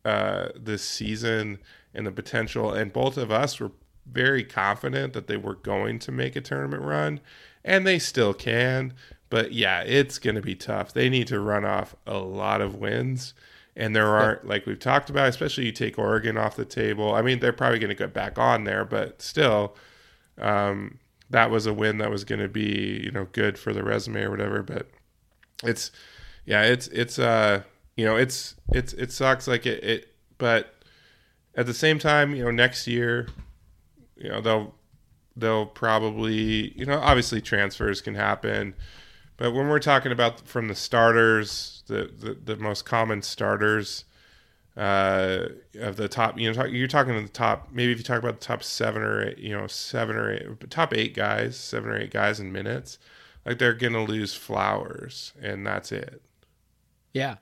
[SPEAKER 2] uh, this season and the potential, and both of us were very confident that they were going to make a tournament run, and they still can. But yeah, it's going to be tough. They need to run off a lot of wins. And there aren't, like we've talked about, especially you take Oregon off the table. I mean, they're probably going to get back on there, but still, um, that was a win that was going to be, you know, good for the resume or whatever. But it's, yeah, it's, it's, uh, you know, it's, it's, it sucks. Like it, it, but at the same time, you know, next year, you know, they'll, they'll probably, you know, obviously transfers can happen. But when we're talking about from the starters, the, the, the most common starters, uh, of the top. You know, talk, you're talking to the top. Maybe if you talk about the top seven or eight, you know, seven or eight, top eight guys, seven or eight guys in minutes, like they're gonna lose Flowers, and that's it.
[SPEAKER 1] Yeah.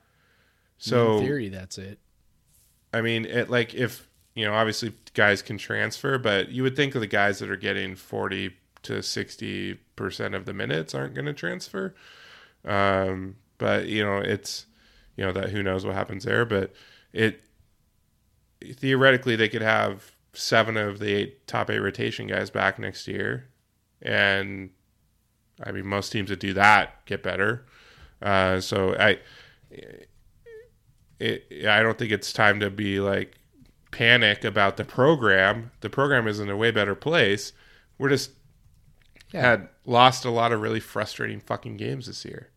[SPEAKER 2] So
[SPEAKER 1] in theory, that's it.
[SPEAKER 2] I mean, it like if you know, obviously guys can transfer, but you would think of the guys that are getting forty to sixty percent of the minutes aren't going to transfer. Um, but you know, it's you know that who knows what happens there, but it theoretically they could have seven of the eight top eight rotation guys back next year, and I mean most teams that do that get better. Uh, so I it, I don't think it's time to be like panic about the program. The program is in a way better place. We're just had lost a lot of really frustrating fucking games this year.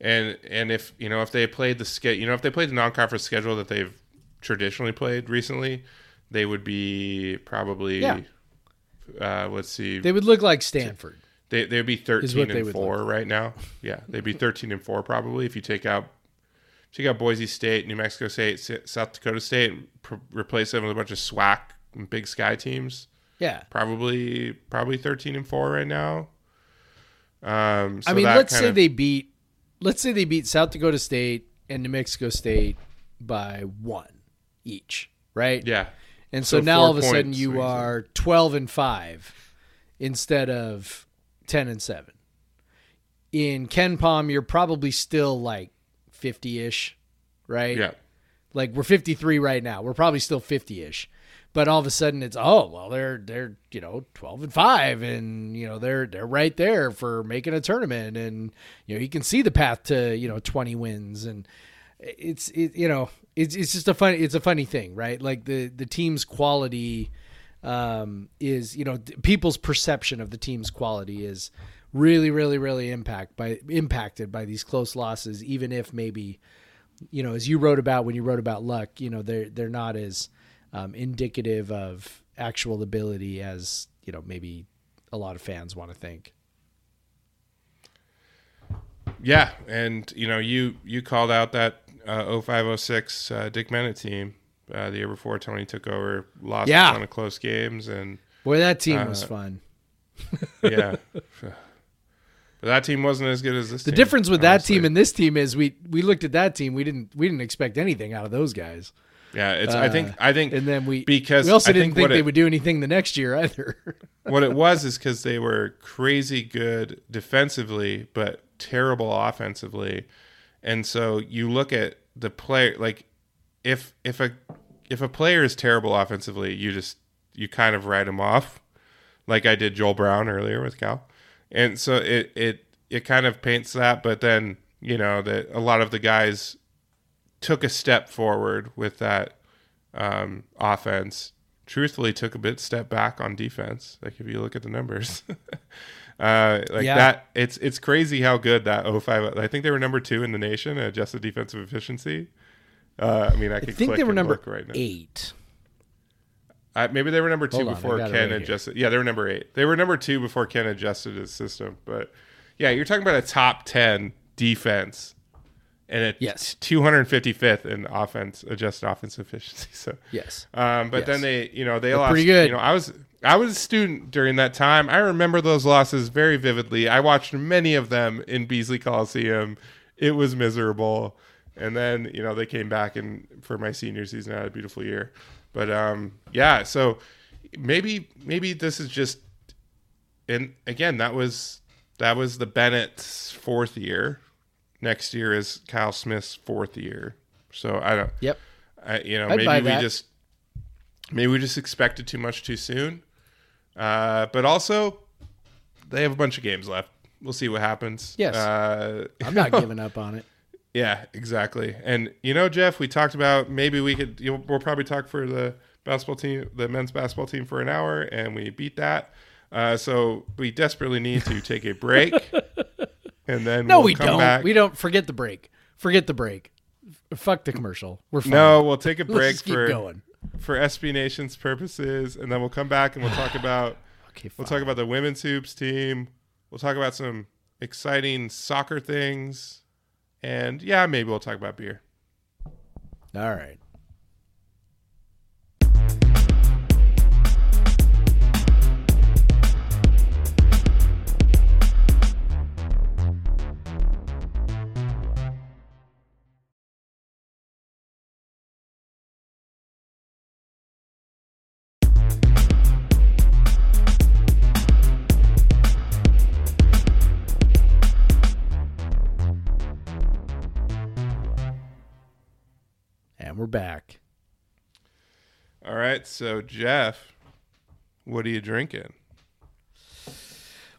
[SPEAKER 2] And and if you know if they played the ske- you know if they played the non-conference schedule that they've traditionally played recently, they would be probably
[SPEAKER 1] Yeah.
[SPEAKER 2] uh, let's see
[SPEAKER 1] They would look like Stanford.
[SPEAKER 2] they they'd be thirteen and four right now. Yeah, they'd be thirteen and four probably if you take out take got Boise State, New Mexico State, South Dakota State, pr- replace them with a bunch of SWAC and Big Sky teams.
[SPEAKER 1] Yeah.
[SPEAKER 2] Probably probably thirteen and four right now. Um, so
[SPEAKER 1] I mean, let's say
[SPEAKER 2] of-
[SPEAKER 1] they beat, let's say they beat South Dakota State and New Mexico State by one each, right?
[SPEAKER 2] yeah.
[SPEAKER 1] And so,
[SPEAKER 2] So
[SPEAKER 1] now all of a sudden you
[SPEAKER 2] you said.
[SPEAKER 1] are twelve and five instead of ten and seven. In KenPom, you're probably still like fifty ish, right?
[SPEAKER 2] Yeah.
[SPEAKER 1] Like we're fifty three right now. We're probably still fifty ish. But all of a sudden it's oh well they're they're you know twelve and five and you know they're they're right there for making a tournament and you know you can see the path to you know twenty wins and it's it, you know it's it's just a funny it's a funny thing right like the the team's quality um is you know people's perception of the team's quality is really really really impact by impacted by these close losses even if maybe you know as you wrote about when you wrote about luck you know they're they're not as um, indicative of actual ability as you know maybe a lot of fans want to think
[SPEAKER 2] Yeah, and you know you you called out that uh, 0506 uh, Dick Bennett team uh, the year before Tony took over, lost
[SPEAKER 1] Yeah.
[SPEAKER 2] a ton of close games, and
[SPEAKER 1] boy that team was
[SPEAKER 2] Uh,
[SPEAKER 1] fun
[SPEAKER 2] yeah. But that team wasn't as good as this.
[SPEAKER 1] The
[SPEAKER 2] team,
[SPEAKER 1] difference with that team and this team is we we looked at that team. We didn't we didn't expect anything out of those guys.
[SPEAKER 2] yeah, it's. I think.
[SPEAKER 1] Uh,
[SPEAKER 2] I think.
[SPEAKER 1] And then we
[SPEAKER 2] because
[SPEAKER 1] we also
[SPEAKER 2] I
[SPEAKER 1] didn't
[SPEAKER 2] think
[SPEAKER 1] think, they
[SPEAKER 2] it-
[SPEAKER 1] would do anything the next year either.
[SPEAKER 2] what it was is because they were crazy good defensively, but terrible offensively, and so you look at the player like if if a if a player is terrible offensively, you just you kind of write him off, like I did Joel Brown earlier with Cal, and so it it it kind of paints that, but then you know that a lot of the guys took a step forward with that um, offense. Truthfully, took a bit step back on defense. Like if you look at the numbers, uh, like
[SPEAKER 1] Yeah.
[SPEAKER 2] that, it's it's crazy how good that 05. I think they were number two in the nation adjusted defensive efficiency. Uh, I mean, I
[SPEAKER 1] I think
[SPEAKER 2] click
[SPEAKER 1] they were number
[SPEAKER 2] right now.
[SPEAKER 1] eight.
[SPEAKER 2] Maybe they were number two
[SPEAKER 1] Hold
[SPEAKER 2] before Ken
[SPEAKER 1] right here.
[SPEAKER 2] adjusted. Yeah, they were number eight. They were number two before Ken adjusted his system. But yeah, you're talking about a top ten defense and a
[SPEAKER 1] Yes.
[SPEAKER 2] 255th in offense adjusted offense efficiency. So
[SPEAKER 1] Yes.
[SPEAKER 2] um, but
[SPEAKER 1] Yes.
[SPEAKER 2] then they, you know, they
[SPEAKER 1] They're
[SPEAKER 2] lost.
[SPEAKER 1] pretty good.
[SPEAKER 2] You know, I was I was a student during that time. I remember those losses very vividly. I watched many of them in Beasley Coliseum. It was miserable. And then you know they came back and for my senior season, I had a beautiful year. But um, yeah, so maybe maybe this is just, and again, that was that was the Bennett's fourth year. Next year is Kyle Smith's fourth year. So I don't.
[SPEAKER 1] Yep.
[SPEAKER 2] I, you know,
[SPEAKER 1] I'd
[SPEAKER 2] maybe we just maybe we just expected too much too soon. Uh, but also, they have a bunch of games left. We'll see what happens.
[SPEAKER 1] Yes.
[SPEAKER 2] Uh,
[SPEAKER 1] I'm not giving up on it.
[SPEAKER 2] Yeah, exactly. And you know, Jeff, we talked about maybe we could. You know, we'll probably talk for the basketball team, the men's basketball team, for an hour, and we beat that. Uh, so we desperately need to take a break, and then
[SPEAKER 1] No,
[SPEAKER 2] we'll
[SPEAKER 1] we
[SPEAKER 2] come
[SPEAKER 1] don't.
[SPEAKER 2] Back.
[SPEAKER 1] We don't forget the break. Forget the break. Fuck the commercial. We're fine.
[SPEAKER 2] No, we'll take a break for
[SPEAKER 1] going.
[SPEAKER 2] for SB Nation's purposes, and then we'll come back and we'll talk about
[SPEAKER 1] Okay,
[SPEAKER 2] we'll talk about the women's hoops team. We'll talk about some exciting soccer things, and yeah, maybe we'll talk about beer.
[SPEAKER 1] All right.
[SPEAKER 2] All right, so Jeff, what are you drinking?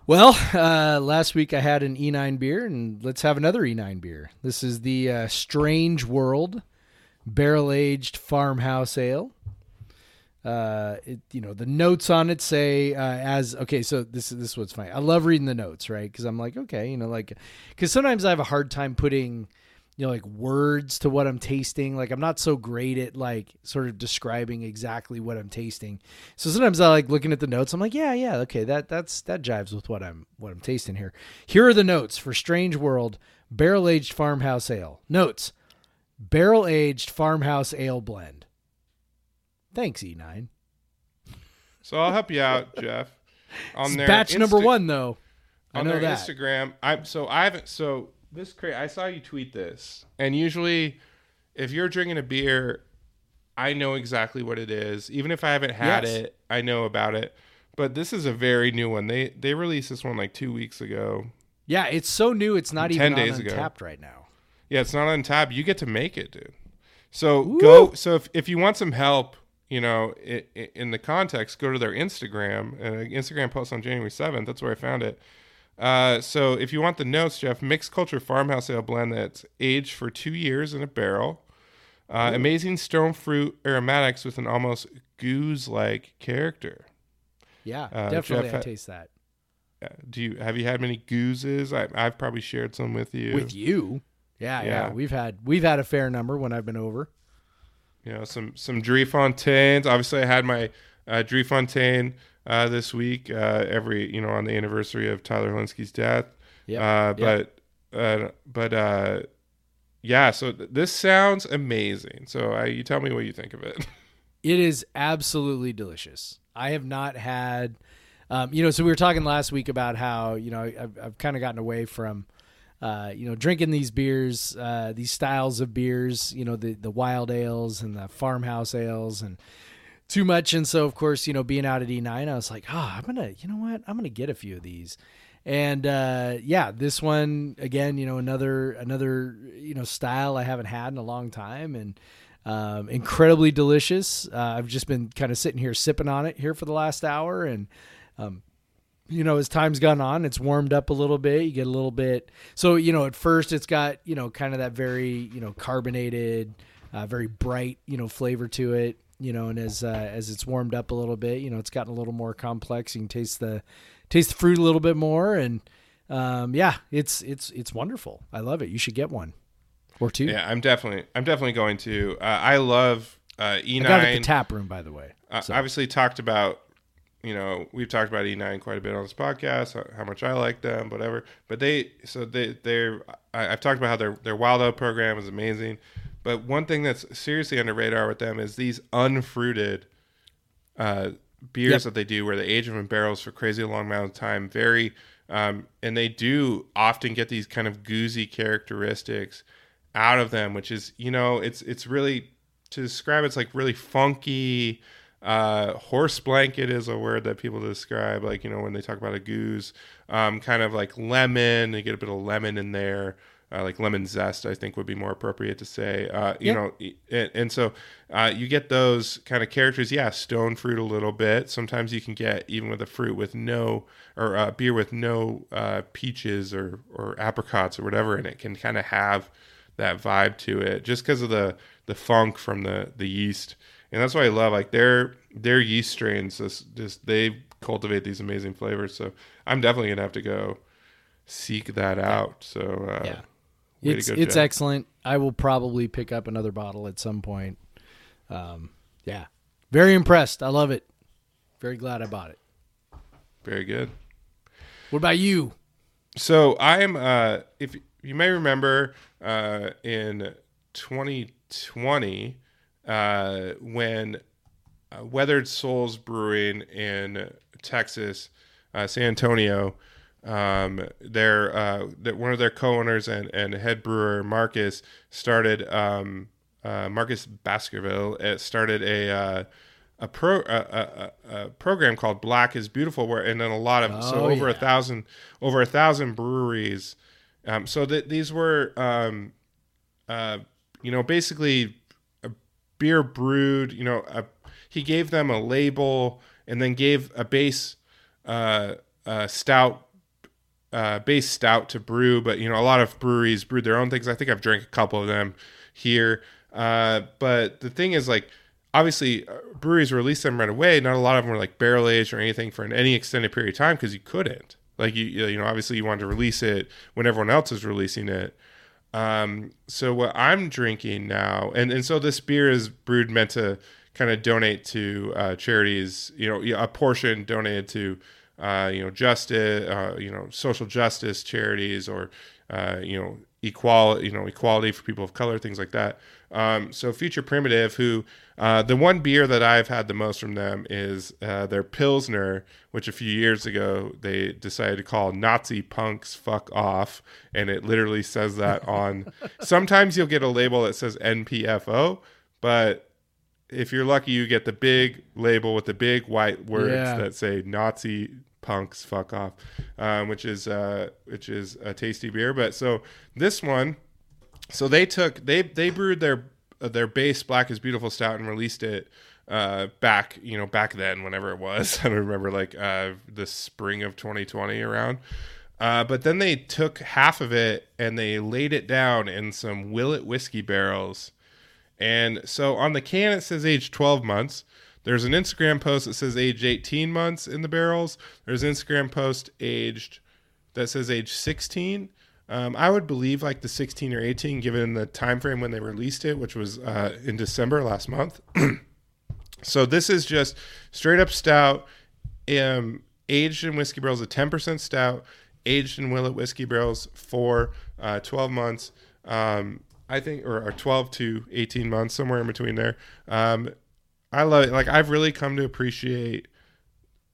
[SPEAKER 1] Well, uh, last week I had an E9 beer, and let's have another E9 beer. This is the uh, Strange World Barrel Aged Farmhouse Ale. Uh, it, you know, the notes on it say uh, as okay. So this is this is what's funny. I love reading the notes, right? Because I'm like, okay, you know, like because sometimes I have a hard time putting you know like words to what i'm tasting. Like i'm not so great at like sort of describing exactly what i'm tasting. So sometimes i like looking at the notes. I'm like yeah yeah okay that that's that jives with what i'm what i'm tasting here. Here are the notes for strange world barrel aged farmhouse ale. Notes. Barrel aged farmhouse ale blend. Thanks e9
[SPEAKER 2] So I'll help you out, Jeff. On
[SPEAKER 1] It's
[SPEAKER 2] their
[SPEAKER 1] batch number one though. I
[SPEAKER 2] on
[SPEAKER 1] know
[SPEAKER 2] their
[SPEAKER 1] that.
[SPEAKER 2] Instagram. i'm so I haven't so this crazy. I saw you tweet this, and usually, if you're drinking a beer, I know exactly what it is. Even if I haven't had
[SPEAKER 1] Yes.
[SPEAKER 2] it, I know about it. But this is a very new one. They they released this one like two weeks ago.
[SPEAKER 1] yeah it's so new it's not
[SPEAKER 2] 10
[SPEAKER 1] even
[SPEAKER 2] days
[SPEAKER 1] on
[SPEAKER 2] ago.
[SPEAKER 1] Untappd right now
[SPEAKER 2] Yeah, it's not on tab. You get to make it, dude. So go. So if, if you want some help, you know, i i in the context, go to their Instagram. Uh, Instagram post on January seventh. That's where I found it. Uh, so if you want the notes, Jeff, mixed culture farmhouse ale blend that's aged for two years in a barrel. Uh, amazing stone fruit aromatics with an almost gueuze-like character.
[SPEAKER 1] yeah
[SPEAKER 2] Uh,
[SPEAKER 1] definitely
[SPEAKER 2] Jeff
[SPEAKER 1] i taste that
[SPEAKER 2] Do you have you had many gueuzes? I, I've probably shared some with you.
[SPEAKER 1] with you. Yeah, yeah,
[SPEAKER 2] Yeah.
[SPEAKER 1] We've had we've had a fair number when I've been over.
[SPEAKER 2] you know some some Fontaines. Obviously, I had my uh, Fontaine uh, this week. Uh, every you know on the anniversary of Tyler Hilinski's death.
[SPEAKER 1] Yep,
[SPEAKER 2] Uh, but uh, but uh, yeah. So th- this sounds amazing. So uh, you tell me what you think of it.
[SPEAKER 1] It is absolutely delicious. I have not had, um, you know. So we were talking last week about how you know I've, I've kind of gotten away from, uh, you know, drinking these beers, uh, these styles of beers. You know, the the wild ales and the farmhouse ales and too much. And so of course, you know, being out at E9, I was like, oh, I'm gonna, you know what, I'm gonna get a few of these. And uh, yeah, this one again, you know, another another you know style I haven't had in a long time, and um, incredibly delicious. Uh, I've just been kind of sitting here sipping on it here for the last hour, and um, you know, as time's gone on, it's warmed up a little bit. You get a little bit. So you know, at first it's got you know kind of that very you know carbonated, uh, very bright you know flavor to it. You know, and as uh, as it's warmed up a little bit, you know, it's gotten a little more complex. You can taste the taste the fruit a little bit more, and um, yeah, it's it's it's wonderful. I love it. You should get one or two.
[SPEAKER 2] yeah, I'm definitely I'm definitely going to. Uh, I love uh, E9.
[SPEAKER 1] I got it at the tap room, by the way.
[SPEAKER 2] uh,
[SPEAKER 1] So-
[SPEAKER 2] obviously talked about you know we've talked about E9 quite a bit on this podcast how, much I like them whatever but they so they they're I, I've talked about how their their wild out program is amazing but one thing that's seriously under radar with them is these unfruited uh, beers
[SPEAKER 1] Yep.
[SPEAKER 2] that they do where they age them in barrels for crazy long amount of time very um, and they do often get these kind of goozy characteristics out of them which is you know it's it's really to describe it's like really funky uh, horse blanket is a word that people describe like you know when they talk about a gueuze um, kind of like lemon they get a bit of lemon in there uh, like lemon zest i think would be more appropriate to say uh, you
[SPEAKER 1] Yeah.
[SPEAKER 2] know and, and so uh, you get those kind of characters. Yeah stone fruit a little bit. Sometimes you can get even with a fruit with no or uh, beer with no uh, peaches or or apricots or whatever in it can kind of have that vibe to it just because of the the funk from the the yeast. And that's why I love like their their yeast strains just just they cultivate these amazing flavors. So I'm definitely gonna have to go seek that out. So uh,
[SPEAKER 1] Yeah.
[SPEAKER 2] Way
[SPEAKER 1] it's
[SPEAKER 2] go,
[SPEAKER 1] it's excellent. I will probably pick up another bottle at some point. Um, yeah, very impressed. I love it. Very glad I bought it.
[SPEAKER 2] very good
[SPEAKER 1] What about you?
[SPEAKER 2] So I'm uh if you may remember uh in 2020 uh when uh, Weathered Souls Brewing in Texas, uh, San Antonio, um, their uh, that one of their co-owners and, and head brewer Marcus started um, uh, Marcus Baskerville uh, started a uh, a pro a, a, a, program called Black is Beautiful where and then a lot of so
[SPEAKER 1] Oh,
[SPEAKER 2] over a thousand over a thousand breweries. Um, so that these were um, uh, you know basically a beer brewed you know a, he gave them a label and then gave a base uh, uh, stout uh, base stout to brew, but you know a lot of breweries brewed their own things. I think I've drank a couple of them here, uh, but the thing is like obviously uh, breweries release them right away. Not a lot of them were like barrel aged or anything for an, any extended period of time because you couldn't. Like you you know obviously you wanted to release it when everyone else is releasing it. Um, so what I'm drinking now, and and so this beer is brewed meant to kind of donate to uh, charities. You know, a portion donated to uh, you know justice, uh, you know social justice charities, or uh, you know equality, you know equality for people of color, things like that. Um, so Future Primitive, who uh, the one beer that I've had the most from them is uh, their Pilsner, which a few years ago they decided to call Nazi punks fuck off, and it literally says that on. sometimes you'll get a label that says NPFO, but if you're lucky, you get the big label with the big white words
[SPEAKER 1] Yeah.
[SPEAKER 2] that say Nazi punks fuck off, um, which is uh, which is a tasty beer. But so this one, so they took they they brewed their their base black is beautiful stout and released it uh back you know back then whenever it was i don't remember like uh the spring of 2020 around uh but then they took half of it and they laid it down in some willet whiskey barrels and so on the can it says age 12 months. There's an Instagram post that says age 18 months in the barrels. There's an Instagram post aged that says age 16. Um, I would believe like the 16 or 18 given the time frame when they released it, which was uh, in December last month. so this is just straight up stout, um, aged in whiskey barrels, a 10% stout, aged in Willet whiskey barrels for uh, 12 months. Um, I think, or, or 12 to 18 months, somewhere in between there. Um, I love it. Like I've really come to appreciate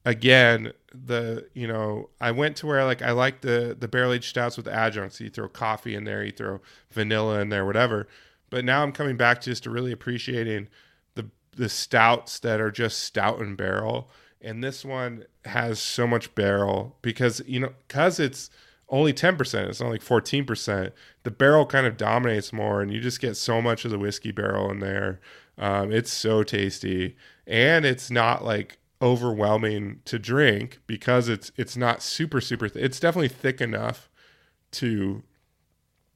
[SPEAKER 2] again the you know I went to where like I like the the barrel aged stouts with adjuncts. You throw coffee in there, you throw vanilla in there, whatever. But now I'm coming back just to really appreciating the the stouts that are just stout and barrel. And this one has so much barrel because you know because it's only 10%. It's not like 14%. The barrel kind of dominates more, and you just get so much of the whiskey barrel in there. Um, it's so tasty, and it's not like overwhelming to drink because it's it's not super super. Th- it's definitely thick enough to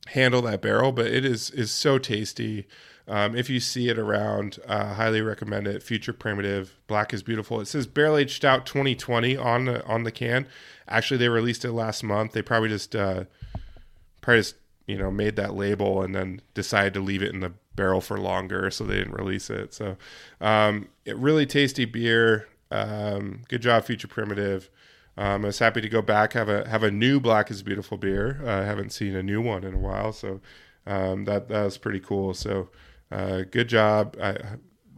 [SPEAKER 2] handle that barrel, but it is is so tasty. Um, if you see it around, uh, highly recommend it. Future Primitive, Black is Beautiful. It says Barrel Aged Stout 2020 on the on the can. Actually, they released it last month. They probably just uh, probably just you know made that label and then decided to leave it in the barrel for longer, so they didn't release it. So, um, it really tasty beer. Um, good job, Future Primitive. Um, I was happy to go back have a have a new Black is Beautiful beer. Uh, I haven't seen a new one in a while, so um, that that was pretty cool. So uh, good job. I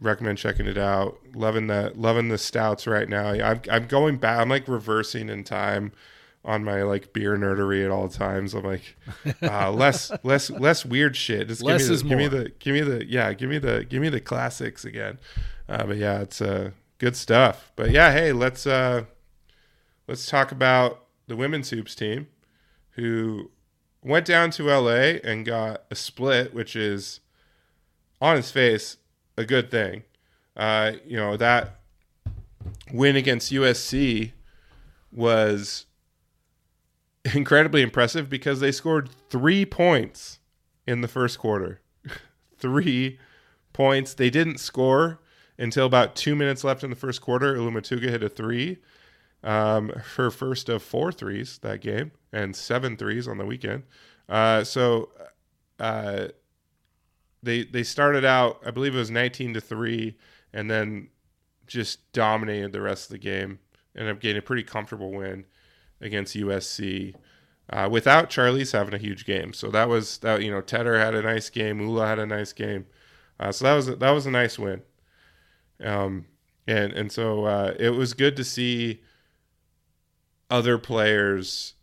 [SPEAKER 2] recommend checking it out. Loving the loving the stouts right now. I'm I'm going back. I'm like reversing in time on my like beer nerdery at all times. I'm like uh, less less less weird shit. Just
[SPEAKER 1] Less
[SPEAKER 2] give me
[SPEAKER 1] is
[SPEAKER 2] the, give me the give me the yeah give me the give me the classics again. Uh, but yeah, it's uh, good stuff. But yeah, hey, let's uh, let's talk about the women's hoops team who went down to LA and got a split, which is on its face a good thing. Uh, you know that win against USC was incredibly impressive because they scored three points in the first quarter. three points. They didn't score until about two minutes left in the first quarter. Ula Motuga hit a three, um, her first of four threes that game, and seven threes on the weekend. Uh, so uh, they they started out, I believe it was 19 to three, and then just dominated the rest of the game. Ended up getting a pretty comfortable win against USC. Uh, without Charlisse having a huge game, so that was that. You know, Teder had a nice game. Ula had a nice game, uh, so that was that was a nice win. Um, and and so uh, it was good to see other players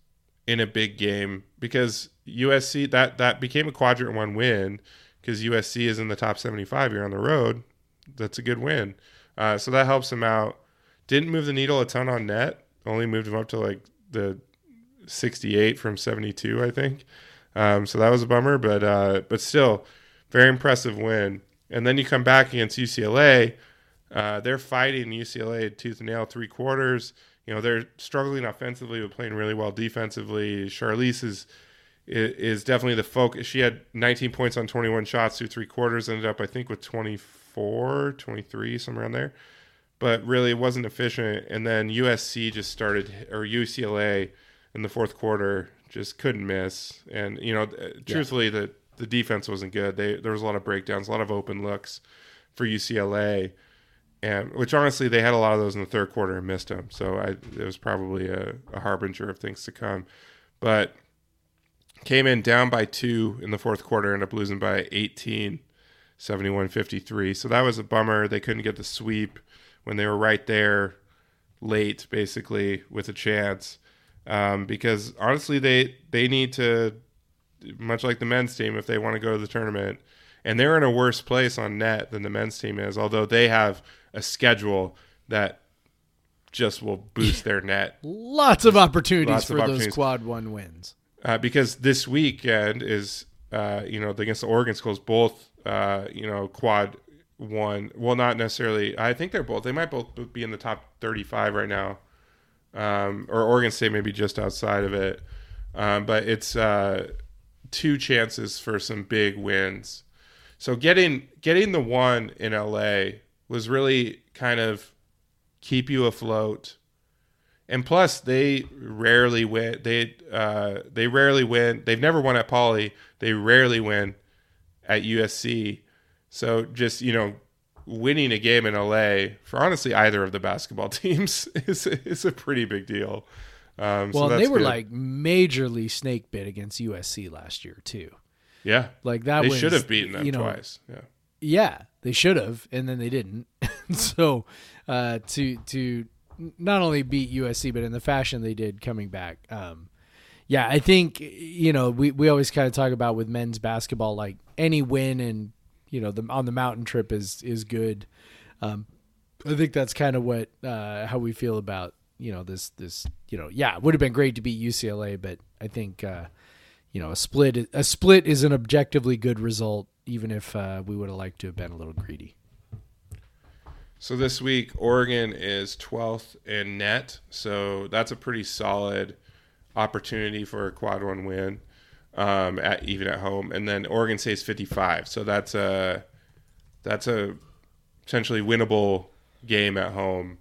[SPEAKER 2] in a big game because USC that that became a quadrant one win because USC is in the top 75. You're on the road. That's a good win. Uh, so that helps them out. Didn't move the needle a ton on net. Only moved them up to like the 68 from 72, I think. Um, so that was a bummer, but uh, but still, very impressive win. And then you come back against UCLA, Uh, they're fighting UCLA tooth and nail three quarters. You know they're struggling offensively, but playing really well defensively. Charlisse is is definitely the focus. She had 19 points on 21 shots through three quarters. Ended up I think with 24, 23 somewhere around there. But really, it wasn't efficient. And then USC just started, or UCLA in the fourth quarter just couldn't miss. And you know, truthfully, the the defense wasn't good. They there was a lot of breakdowns, a lot of open looks for UCLA, and which honestly they had a lot of those in the third quarter and missed them. So I it was probably a, a harbinger of things to come. But came in down by two in the fourth quarter, ended up losing by 18, 71 53. So that was a bummer. They couldn't get the sweep when they were right there late, basically, with a chance. Um, because honestly, they they need to, much like the men's team, if they want to go to the tournament, and they're in a worse place on net than the men's team is. Although they have a schedule that just will boost their net
[SPEAKER 1] Lots of opportunities
[SPEAKER 2] Lots of
[SPEAKER 1] for those quad one wins.
[SPEAKER 2] uh, because this weekend is uh, you know against the Oregon schools, both uh, you know quad one. Well, not necessarily. I think they're both. They might both be in the top thirty-five right now, um, or Oregon State maybe just outside of it. Um, but it's uh, two chances for some big wins. So getting getting the one in LA was really kind of keep you afloat and plus they rarely win they uh they rarely win they've never won at Pauley they rarely win at usc so just you know winning a game in la for honestly either of the basketball teams is is a pretty big deal um so
[SPEAKER 1] Well, and they were
[SPEAKER 2] good.
[SPEAKER 1] like majorly snake bit against USC last year too.
[SPEAKER 2] yeah
[SPEAKER 1] Like that
[SPEAKER 2] they
[SPEAKER 1] was
[SPEAKER 2] should have beaten them
[SPEAKER 1] you know,
[SPEAKER 2] twice yeah
[SPEAKER 1] Yeah, they should have, and then they didn't. so uh, to to not only beat USC, but in the fashion they did coming back. Um, yeah, I think you know we, we always kind of talk about with men's basketball, like any win and you know the on the mountain trip is is good. Um, I think that's kind of what uh, how we feel about you know this this you know yeah it would have been great to beat UCLA, but I think uh, you know a split a split is an objectively good result, even if uh, we would have liked to have been a little greedy.
[SPEAKER 2] So this week, Oregon is 12th in net. So that's a pretty solid opportunity for a quad one win, um, at even at home. And then Oregon State's 55. So that's a that's a potentially winnable game at home.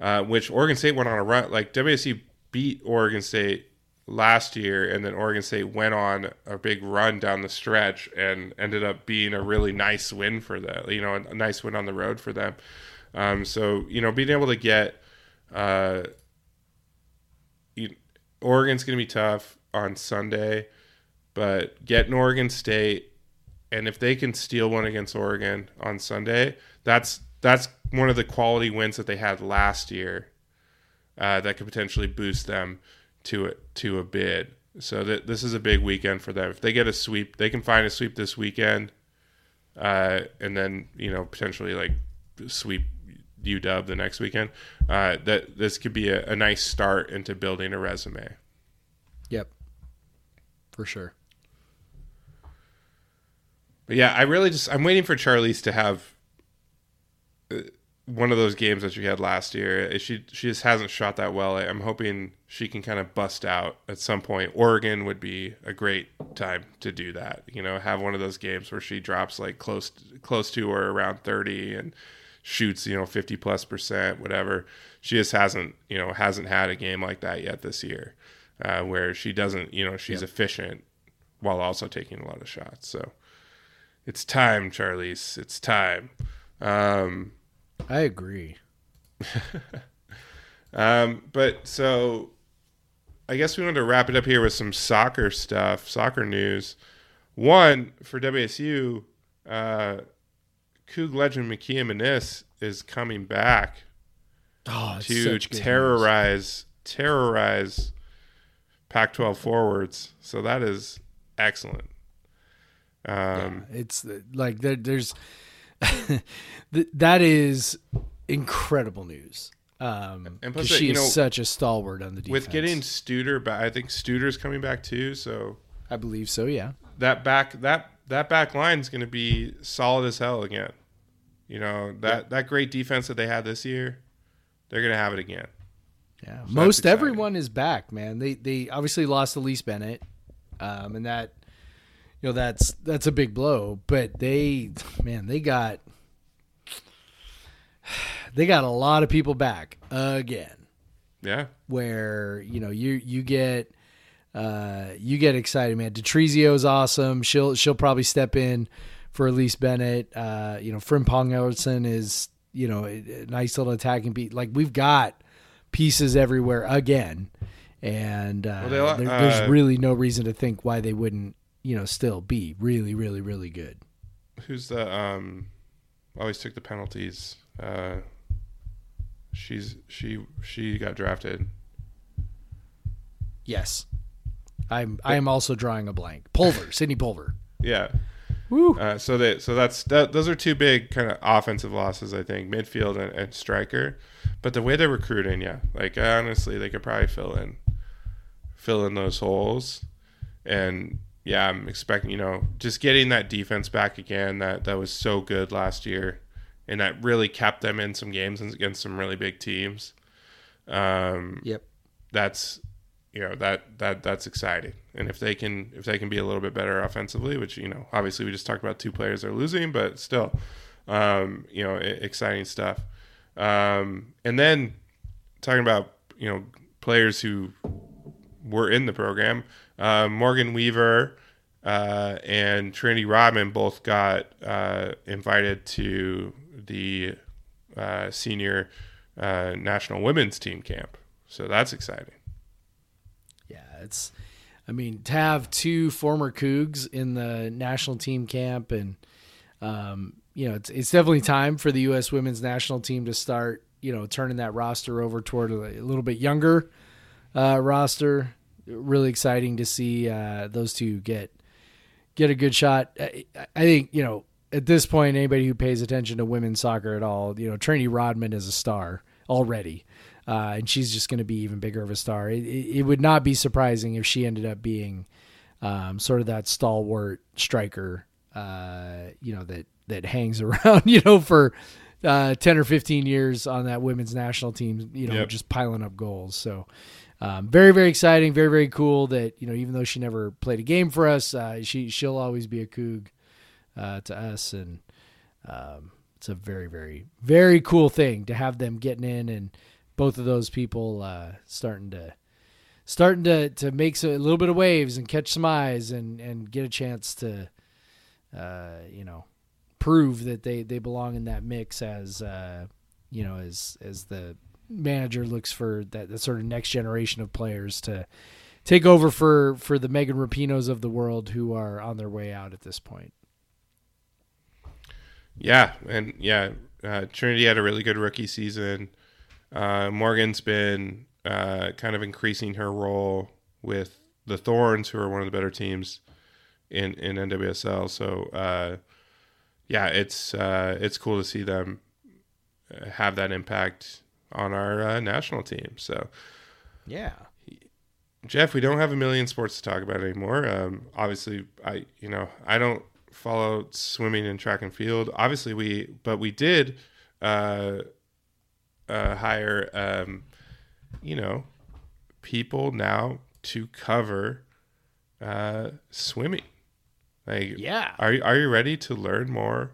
[SPEAKER 2] Uh, which Oregon State went on a run. Like WSU beat Oregon State last year, and then Oregon State went on a big run down the stretch and ended up being a really nice win for them. You know, a nice win on the road for them. Um, so you know, being able to get uh, you, Oregon's going to be tough on Sunday, but getting Oregon State, and if they can steal one against Oregon on Sunday, that's that's one of the quality wins that they had last year. Uh, that could potentially boost them to it to a bid. So this is a big weekend for them. If they get a sweep, they can find a sweep this weekend, uh, and then you know potentially like sweep UW the next weekend. Uh, that this could be a, a nice start into building a resume.
[SPEAKER 1] Yep, for sure.
[SPEAKER 2] But yeah, I really just I'm waiting for Charlisse to have uh, one of those games that she had last year. She she just hasn't shot that well. I'm hoping she can kind of bust out at some point. Oregon would be a great time to do that. You know, have one of those games where she drops like close close to or around 30 and shoots, you know, 50 plus percent, whatever. She just hasn't, you know, hasn't had a game like that yet this year. Uh, where she doesn't, you know, she's efficient while also taking a lot of shots. So it's time, Charlisse. It's time. Um,
[SPEAKER 1] I agree.
[SPEAKER 2] um, but so I guess we want to wrap it up here with some soccer stuff, soccer news. One for WSU, uh, Coug legend Mykiaa Minniss is coming back
[SPEAKER 1] Oh,
[SPEAKER 2] to
[SPEAKER 1] such good news.
[SPEAKER 2] terrorize terrorize Pac-12 forwards. So that is excellent. Um,
[SPEAKER 1] It's like there, there's that is incredible news. Um,
[SPEAKER 2] And plus, that,
[SPEAKER 1] she
[SPEAKER 2] you
[SPEAKER 1] is
[SPEAKER 2] know,
[SPEAKER 1] such a stalwart on the defense.
[SPEAKER 2] with getting Studer back, I think Studer's coming back too. So
[SPEAKER 1] I believe so. Yeah.
[SPEAKER 2] that back that that back line is going to be solid as hell again. You know that that great defense that they had this year, they're gonna have it again.
[SPEAKER 1] Yeah,
[SPEAKER 2] that's
[SPEAKER 1] most everyone is back, man. They they obviously lost Elyse Bennett, um, and that you know that's that's a big blow. But they, man, they got they got a lot of people back again.
[SPEAKER 2] Yeah,
[SPEAKER 1] Where you know you you get uh, you get excited, man. Detrezio's awesome. She'll she'll probably step in for Elyse Bennett. Uh, you know, Frimpong Elson is you know a, a nice little attacking beat. Like we've got pieces everywhere again, and uh,
[SPEAKER 2] Well,
[SPEAKER 1] there- there's
[SPEAKER 2] uh,
[SPEAKER 1] really no reason to think why they wouldn't you know still be really really really good.
[SPEAKER 2] who's the um always took the penalties? Uh, she's she she got drafted.
[SPEAKER 1] Yes, I'm I am also drawing a blank. Pulver, Sydney Pulver.
[SPEAKER 2] Yeah.
[SPEAKER 1] Woo.
[SPEAKER 2] Uh, so that so that's that, those are two big kind of offensive losses, I think, midfield and, and striker. But the way they're recruiting, yeah, like honestly, they could probably fill in fill in those holes. And yeah, I'm expecting you know just getting that defense back again that that was so good last year, and that really kept them in some games against some really big teams. Um,
[SPEAKER 1] Yep.
[SPEAKER 2] that's you know that that that's exciting and if they can if they can be a little bit better offensively which you know obviously we just talked about two players they're losing but still um you know exciting stuff um and then talking about you know players who were in the program uh, morgan weaver uh, and trinity rodman both got uh, invited to the uh, senior uh, national women's team camp so that's exciting
[SPEAKER 1] Yeah, it's. I mean, to have two former Cougs in the national team camp, and um, you know, it's it's definitely time for the U.S. Women's National Team to start, you know, turning that roster over toward a, a little bit younger uh, roster. Really exciting to see uh, those two get get a good shot. I, I think you know at this point, anybody who pays attention to women's soccer at all, you know, Trinity Rodman is a star already, uh, and she's just going to be even bigger of a star. It, it, it would not be surprising if she ended up being um, sort of that stalwart striker, uh, you know, that that hangs around, you know, for uh, ten or fifteen years on that women's national team, you know,
[SPEAKER 2] Yep.
[SPEAKER 1] just piling up goals. So. Um, very very exciting, very very cool. That you know, even though she never played a game for us, uh, she she'll always be a Coug uh, to us, and um, it's a very very very cool thing to have them getting in, and both of those people uh, starting to starting to to make a little bit of waves and catch some eyes, and and get a chance to uh, you know prove that they they belong in that mix as uh, you know as as the manager looks for that, that sort of next generation of players to take over for for the Megan Rapinoes of the world who are on their way out at this point.
[SPEAKER 2] Yeah, and yeah, uh, Trinity had a really good rookie season. Uh, Morgan's been uh, kind of increasing her role with the Thorns, who are one of the better teams in in NWSL. So uh, yeah, it's uh, it's cool to see them uh, have that impact on our uh, national team. So
[SPEAKER 1] Yeah.
[SPEAKER 2] Jeff, we don't have a million sports to talk about anymore. Um, obviously, I you know I don't follow swimming and track and field. Obviously, we but we did uh, uh, hire um, you know people now to cover uh, swimming. Like,
[SPEAKER 1] Yeah.
[SPEAKER 2] are you are you ready to learn more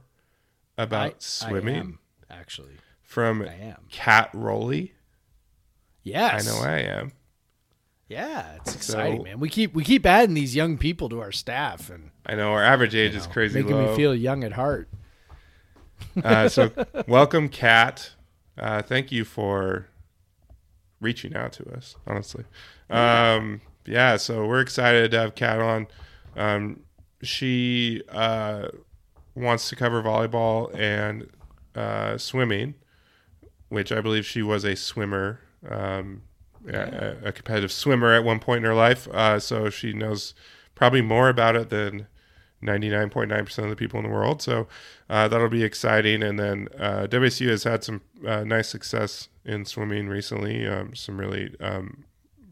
[SPEAKER 2] about
[SPEAKER 1] I
[SPEAKER 2] swimming
[SPEAKER 1] am, actually.
[SPEAKER 2] From
[SPEAKER 1] I am.
[SPEAKER 2] Cat Rowley?
[SPEAKER 1] Yes.
[SPEAKER 2] I know I am.
[SPEAKER 1] Yeah, it's exciting,
[SPEAKER 2] So-
[SPEAKER 1] man. We keep we keep adding these young people to our staff and
[SPEAKER 2] I know our average age
[SPEAKER 1] you
[SPEAKER 2] is crazy
[SPEAKER 1] making
[SPEAKER 2] low.
[SPEAKER 1] me feel young at heart.
[SPEAKER 2] Uh, so welcome, Kat. Uh, thank you for reaching out to us. Honestly, um, yeah. So we're excited to have Kat on. Um, she uh, wants to cover volleyball and uh, swimming, which I believe she was a swimmer, um, a, a competitive swimmer at one point in her life. Uh, so she knows probably more about it than 99.9% of the people in the world. So uh, that'll be exciting. And then uh, WSU has had some uh, nice success in swimming recently, um, some really um,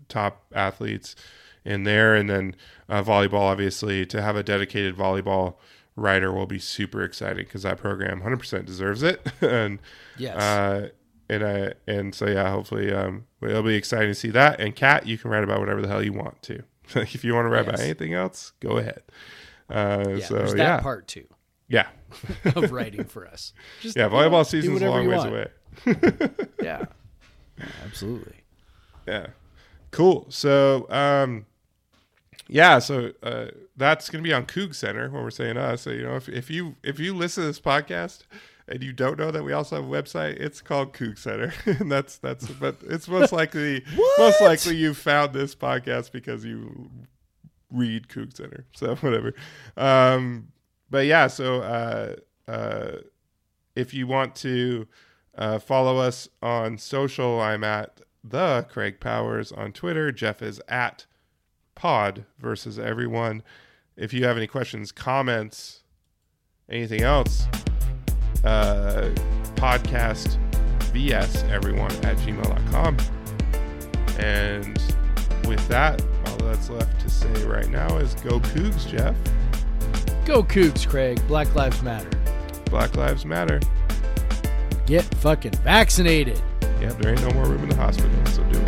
[SPEAKER 2] top athletes in there. And then uh, volleyball, obviously, to have a dedicated volleyball writer will be super excited because that program 100% deserves it. and
[SPEAKER 1] Yes.
[SPEAKER 2] Uh, and uh, and so yeah, hopefully um, it'll be exciting to see that. And Kat, you can write about whatever the hell you want to. if you want to write about anything else, go ahead. Uh,
[SPEAKER 1] yeah,
[SPEAKER 2] so
[SPEAKER 1] there's that
[SPEAKER 2] yeah,
[SPEAKER 1] part too
[SPEAKER 2] yeah,
[SPEAKER 1] of writing for us. Just,
[SPEAKER 2] yeah.
[SPEAKER 1] you know,
[SPEAKER 2] Volleyball
[SPEAKER 1] do
[SPEAKER 2] season's a long ways
[SPEAKER 1] want.
[SPEAKER 2] away.
[SPEAKER 1] Yeah. Yeah, absolutely.
[SPEAKER 2] Yeah. Cool. So, um, yeah, so uh, that's gonna be on CougCenter when we're saying us. So you know, if, if you if you listen to this podcast and you don't know that we also have a website, it's called CougCenter, and that's that's but it's most likely most likely you found this podcast because you read CougCenter. So whatever. Um, but yeah, so uh, uh, if you want to uh, follow us on social, I'm at the Craig Powers on Twitter. Jeff is at Pod versus everyone. If you have any questions, comments, anything else, uh, podcast vs everyone at gmail.com. And with that, all that's left to say right now is go Cougs, Jeff.
[SPEAKER 1] Go Cougs, Craig. Black Lives Matter.
[SPEAKER 2] Black Lives Matter.
[SPEAKER 1] Get fucking vaccinated.
[SPEAKER 2] Yep, there ain't no more room in the hospital, so do it.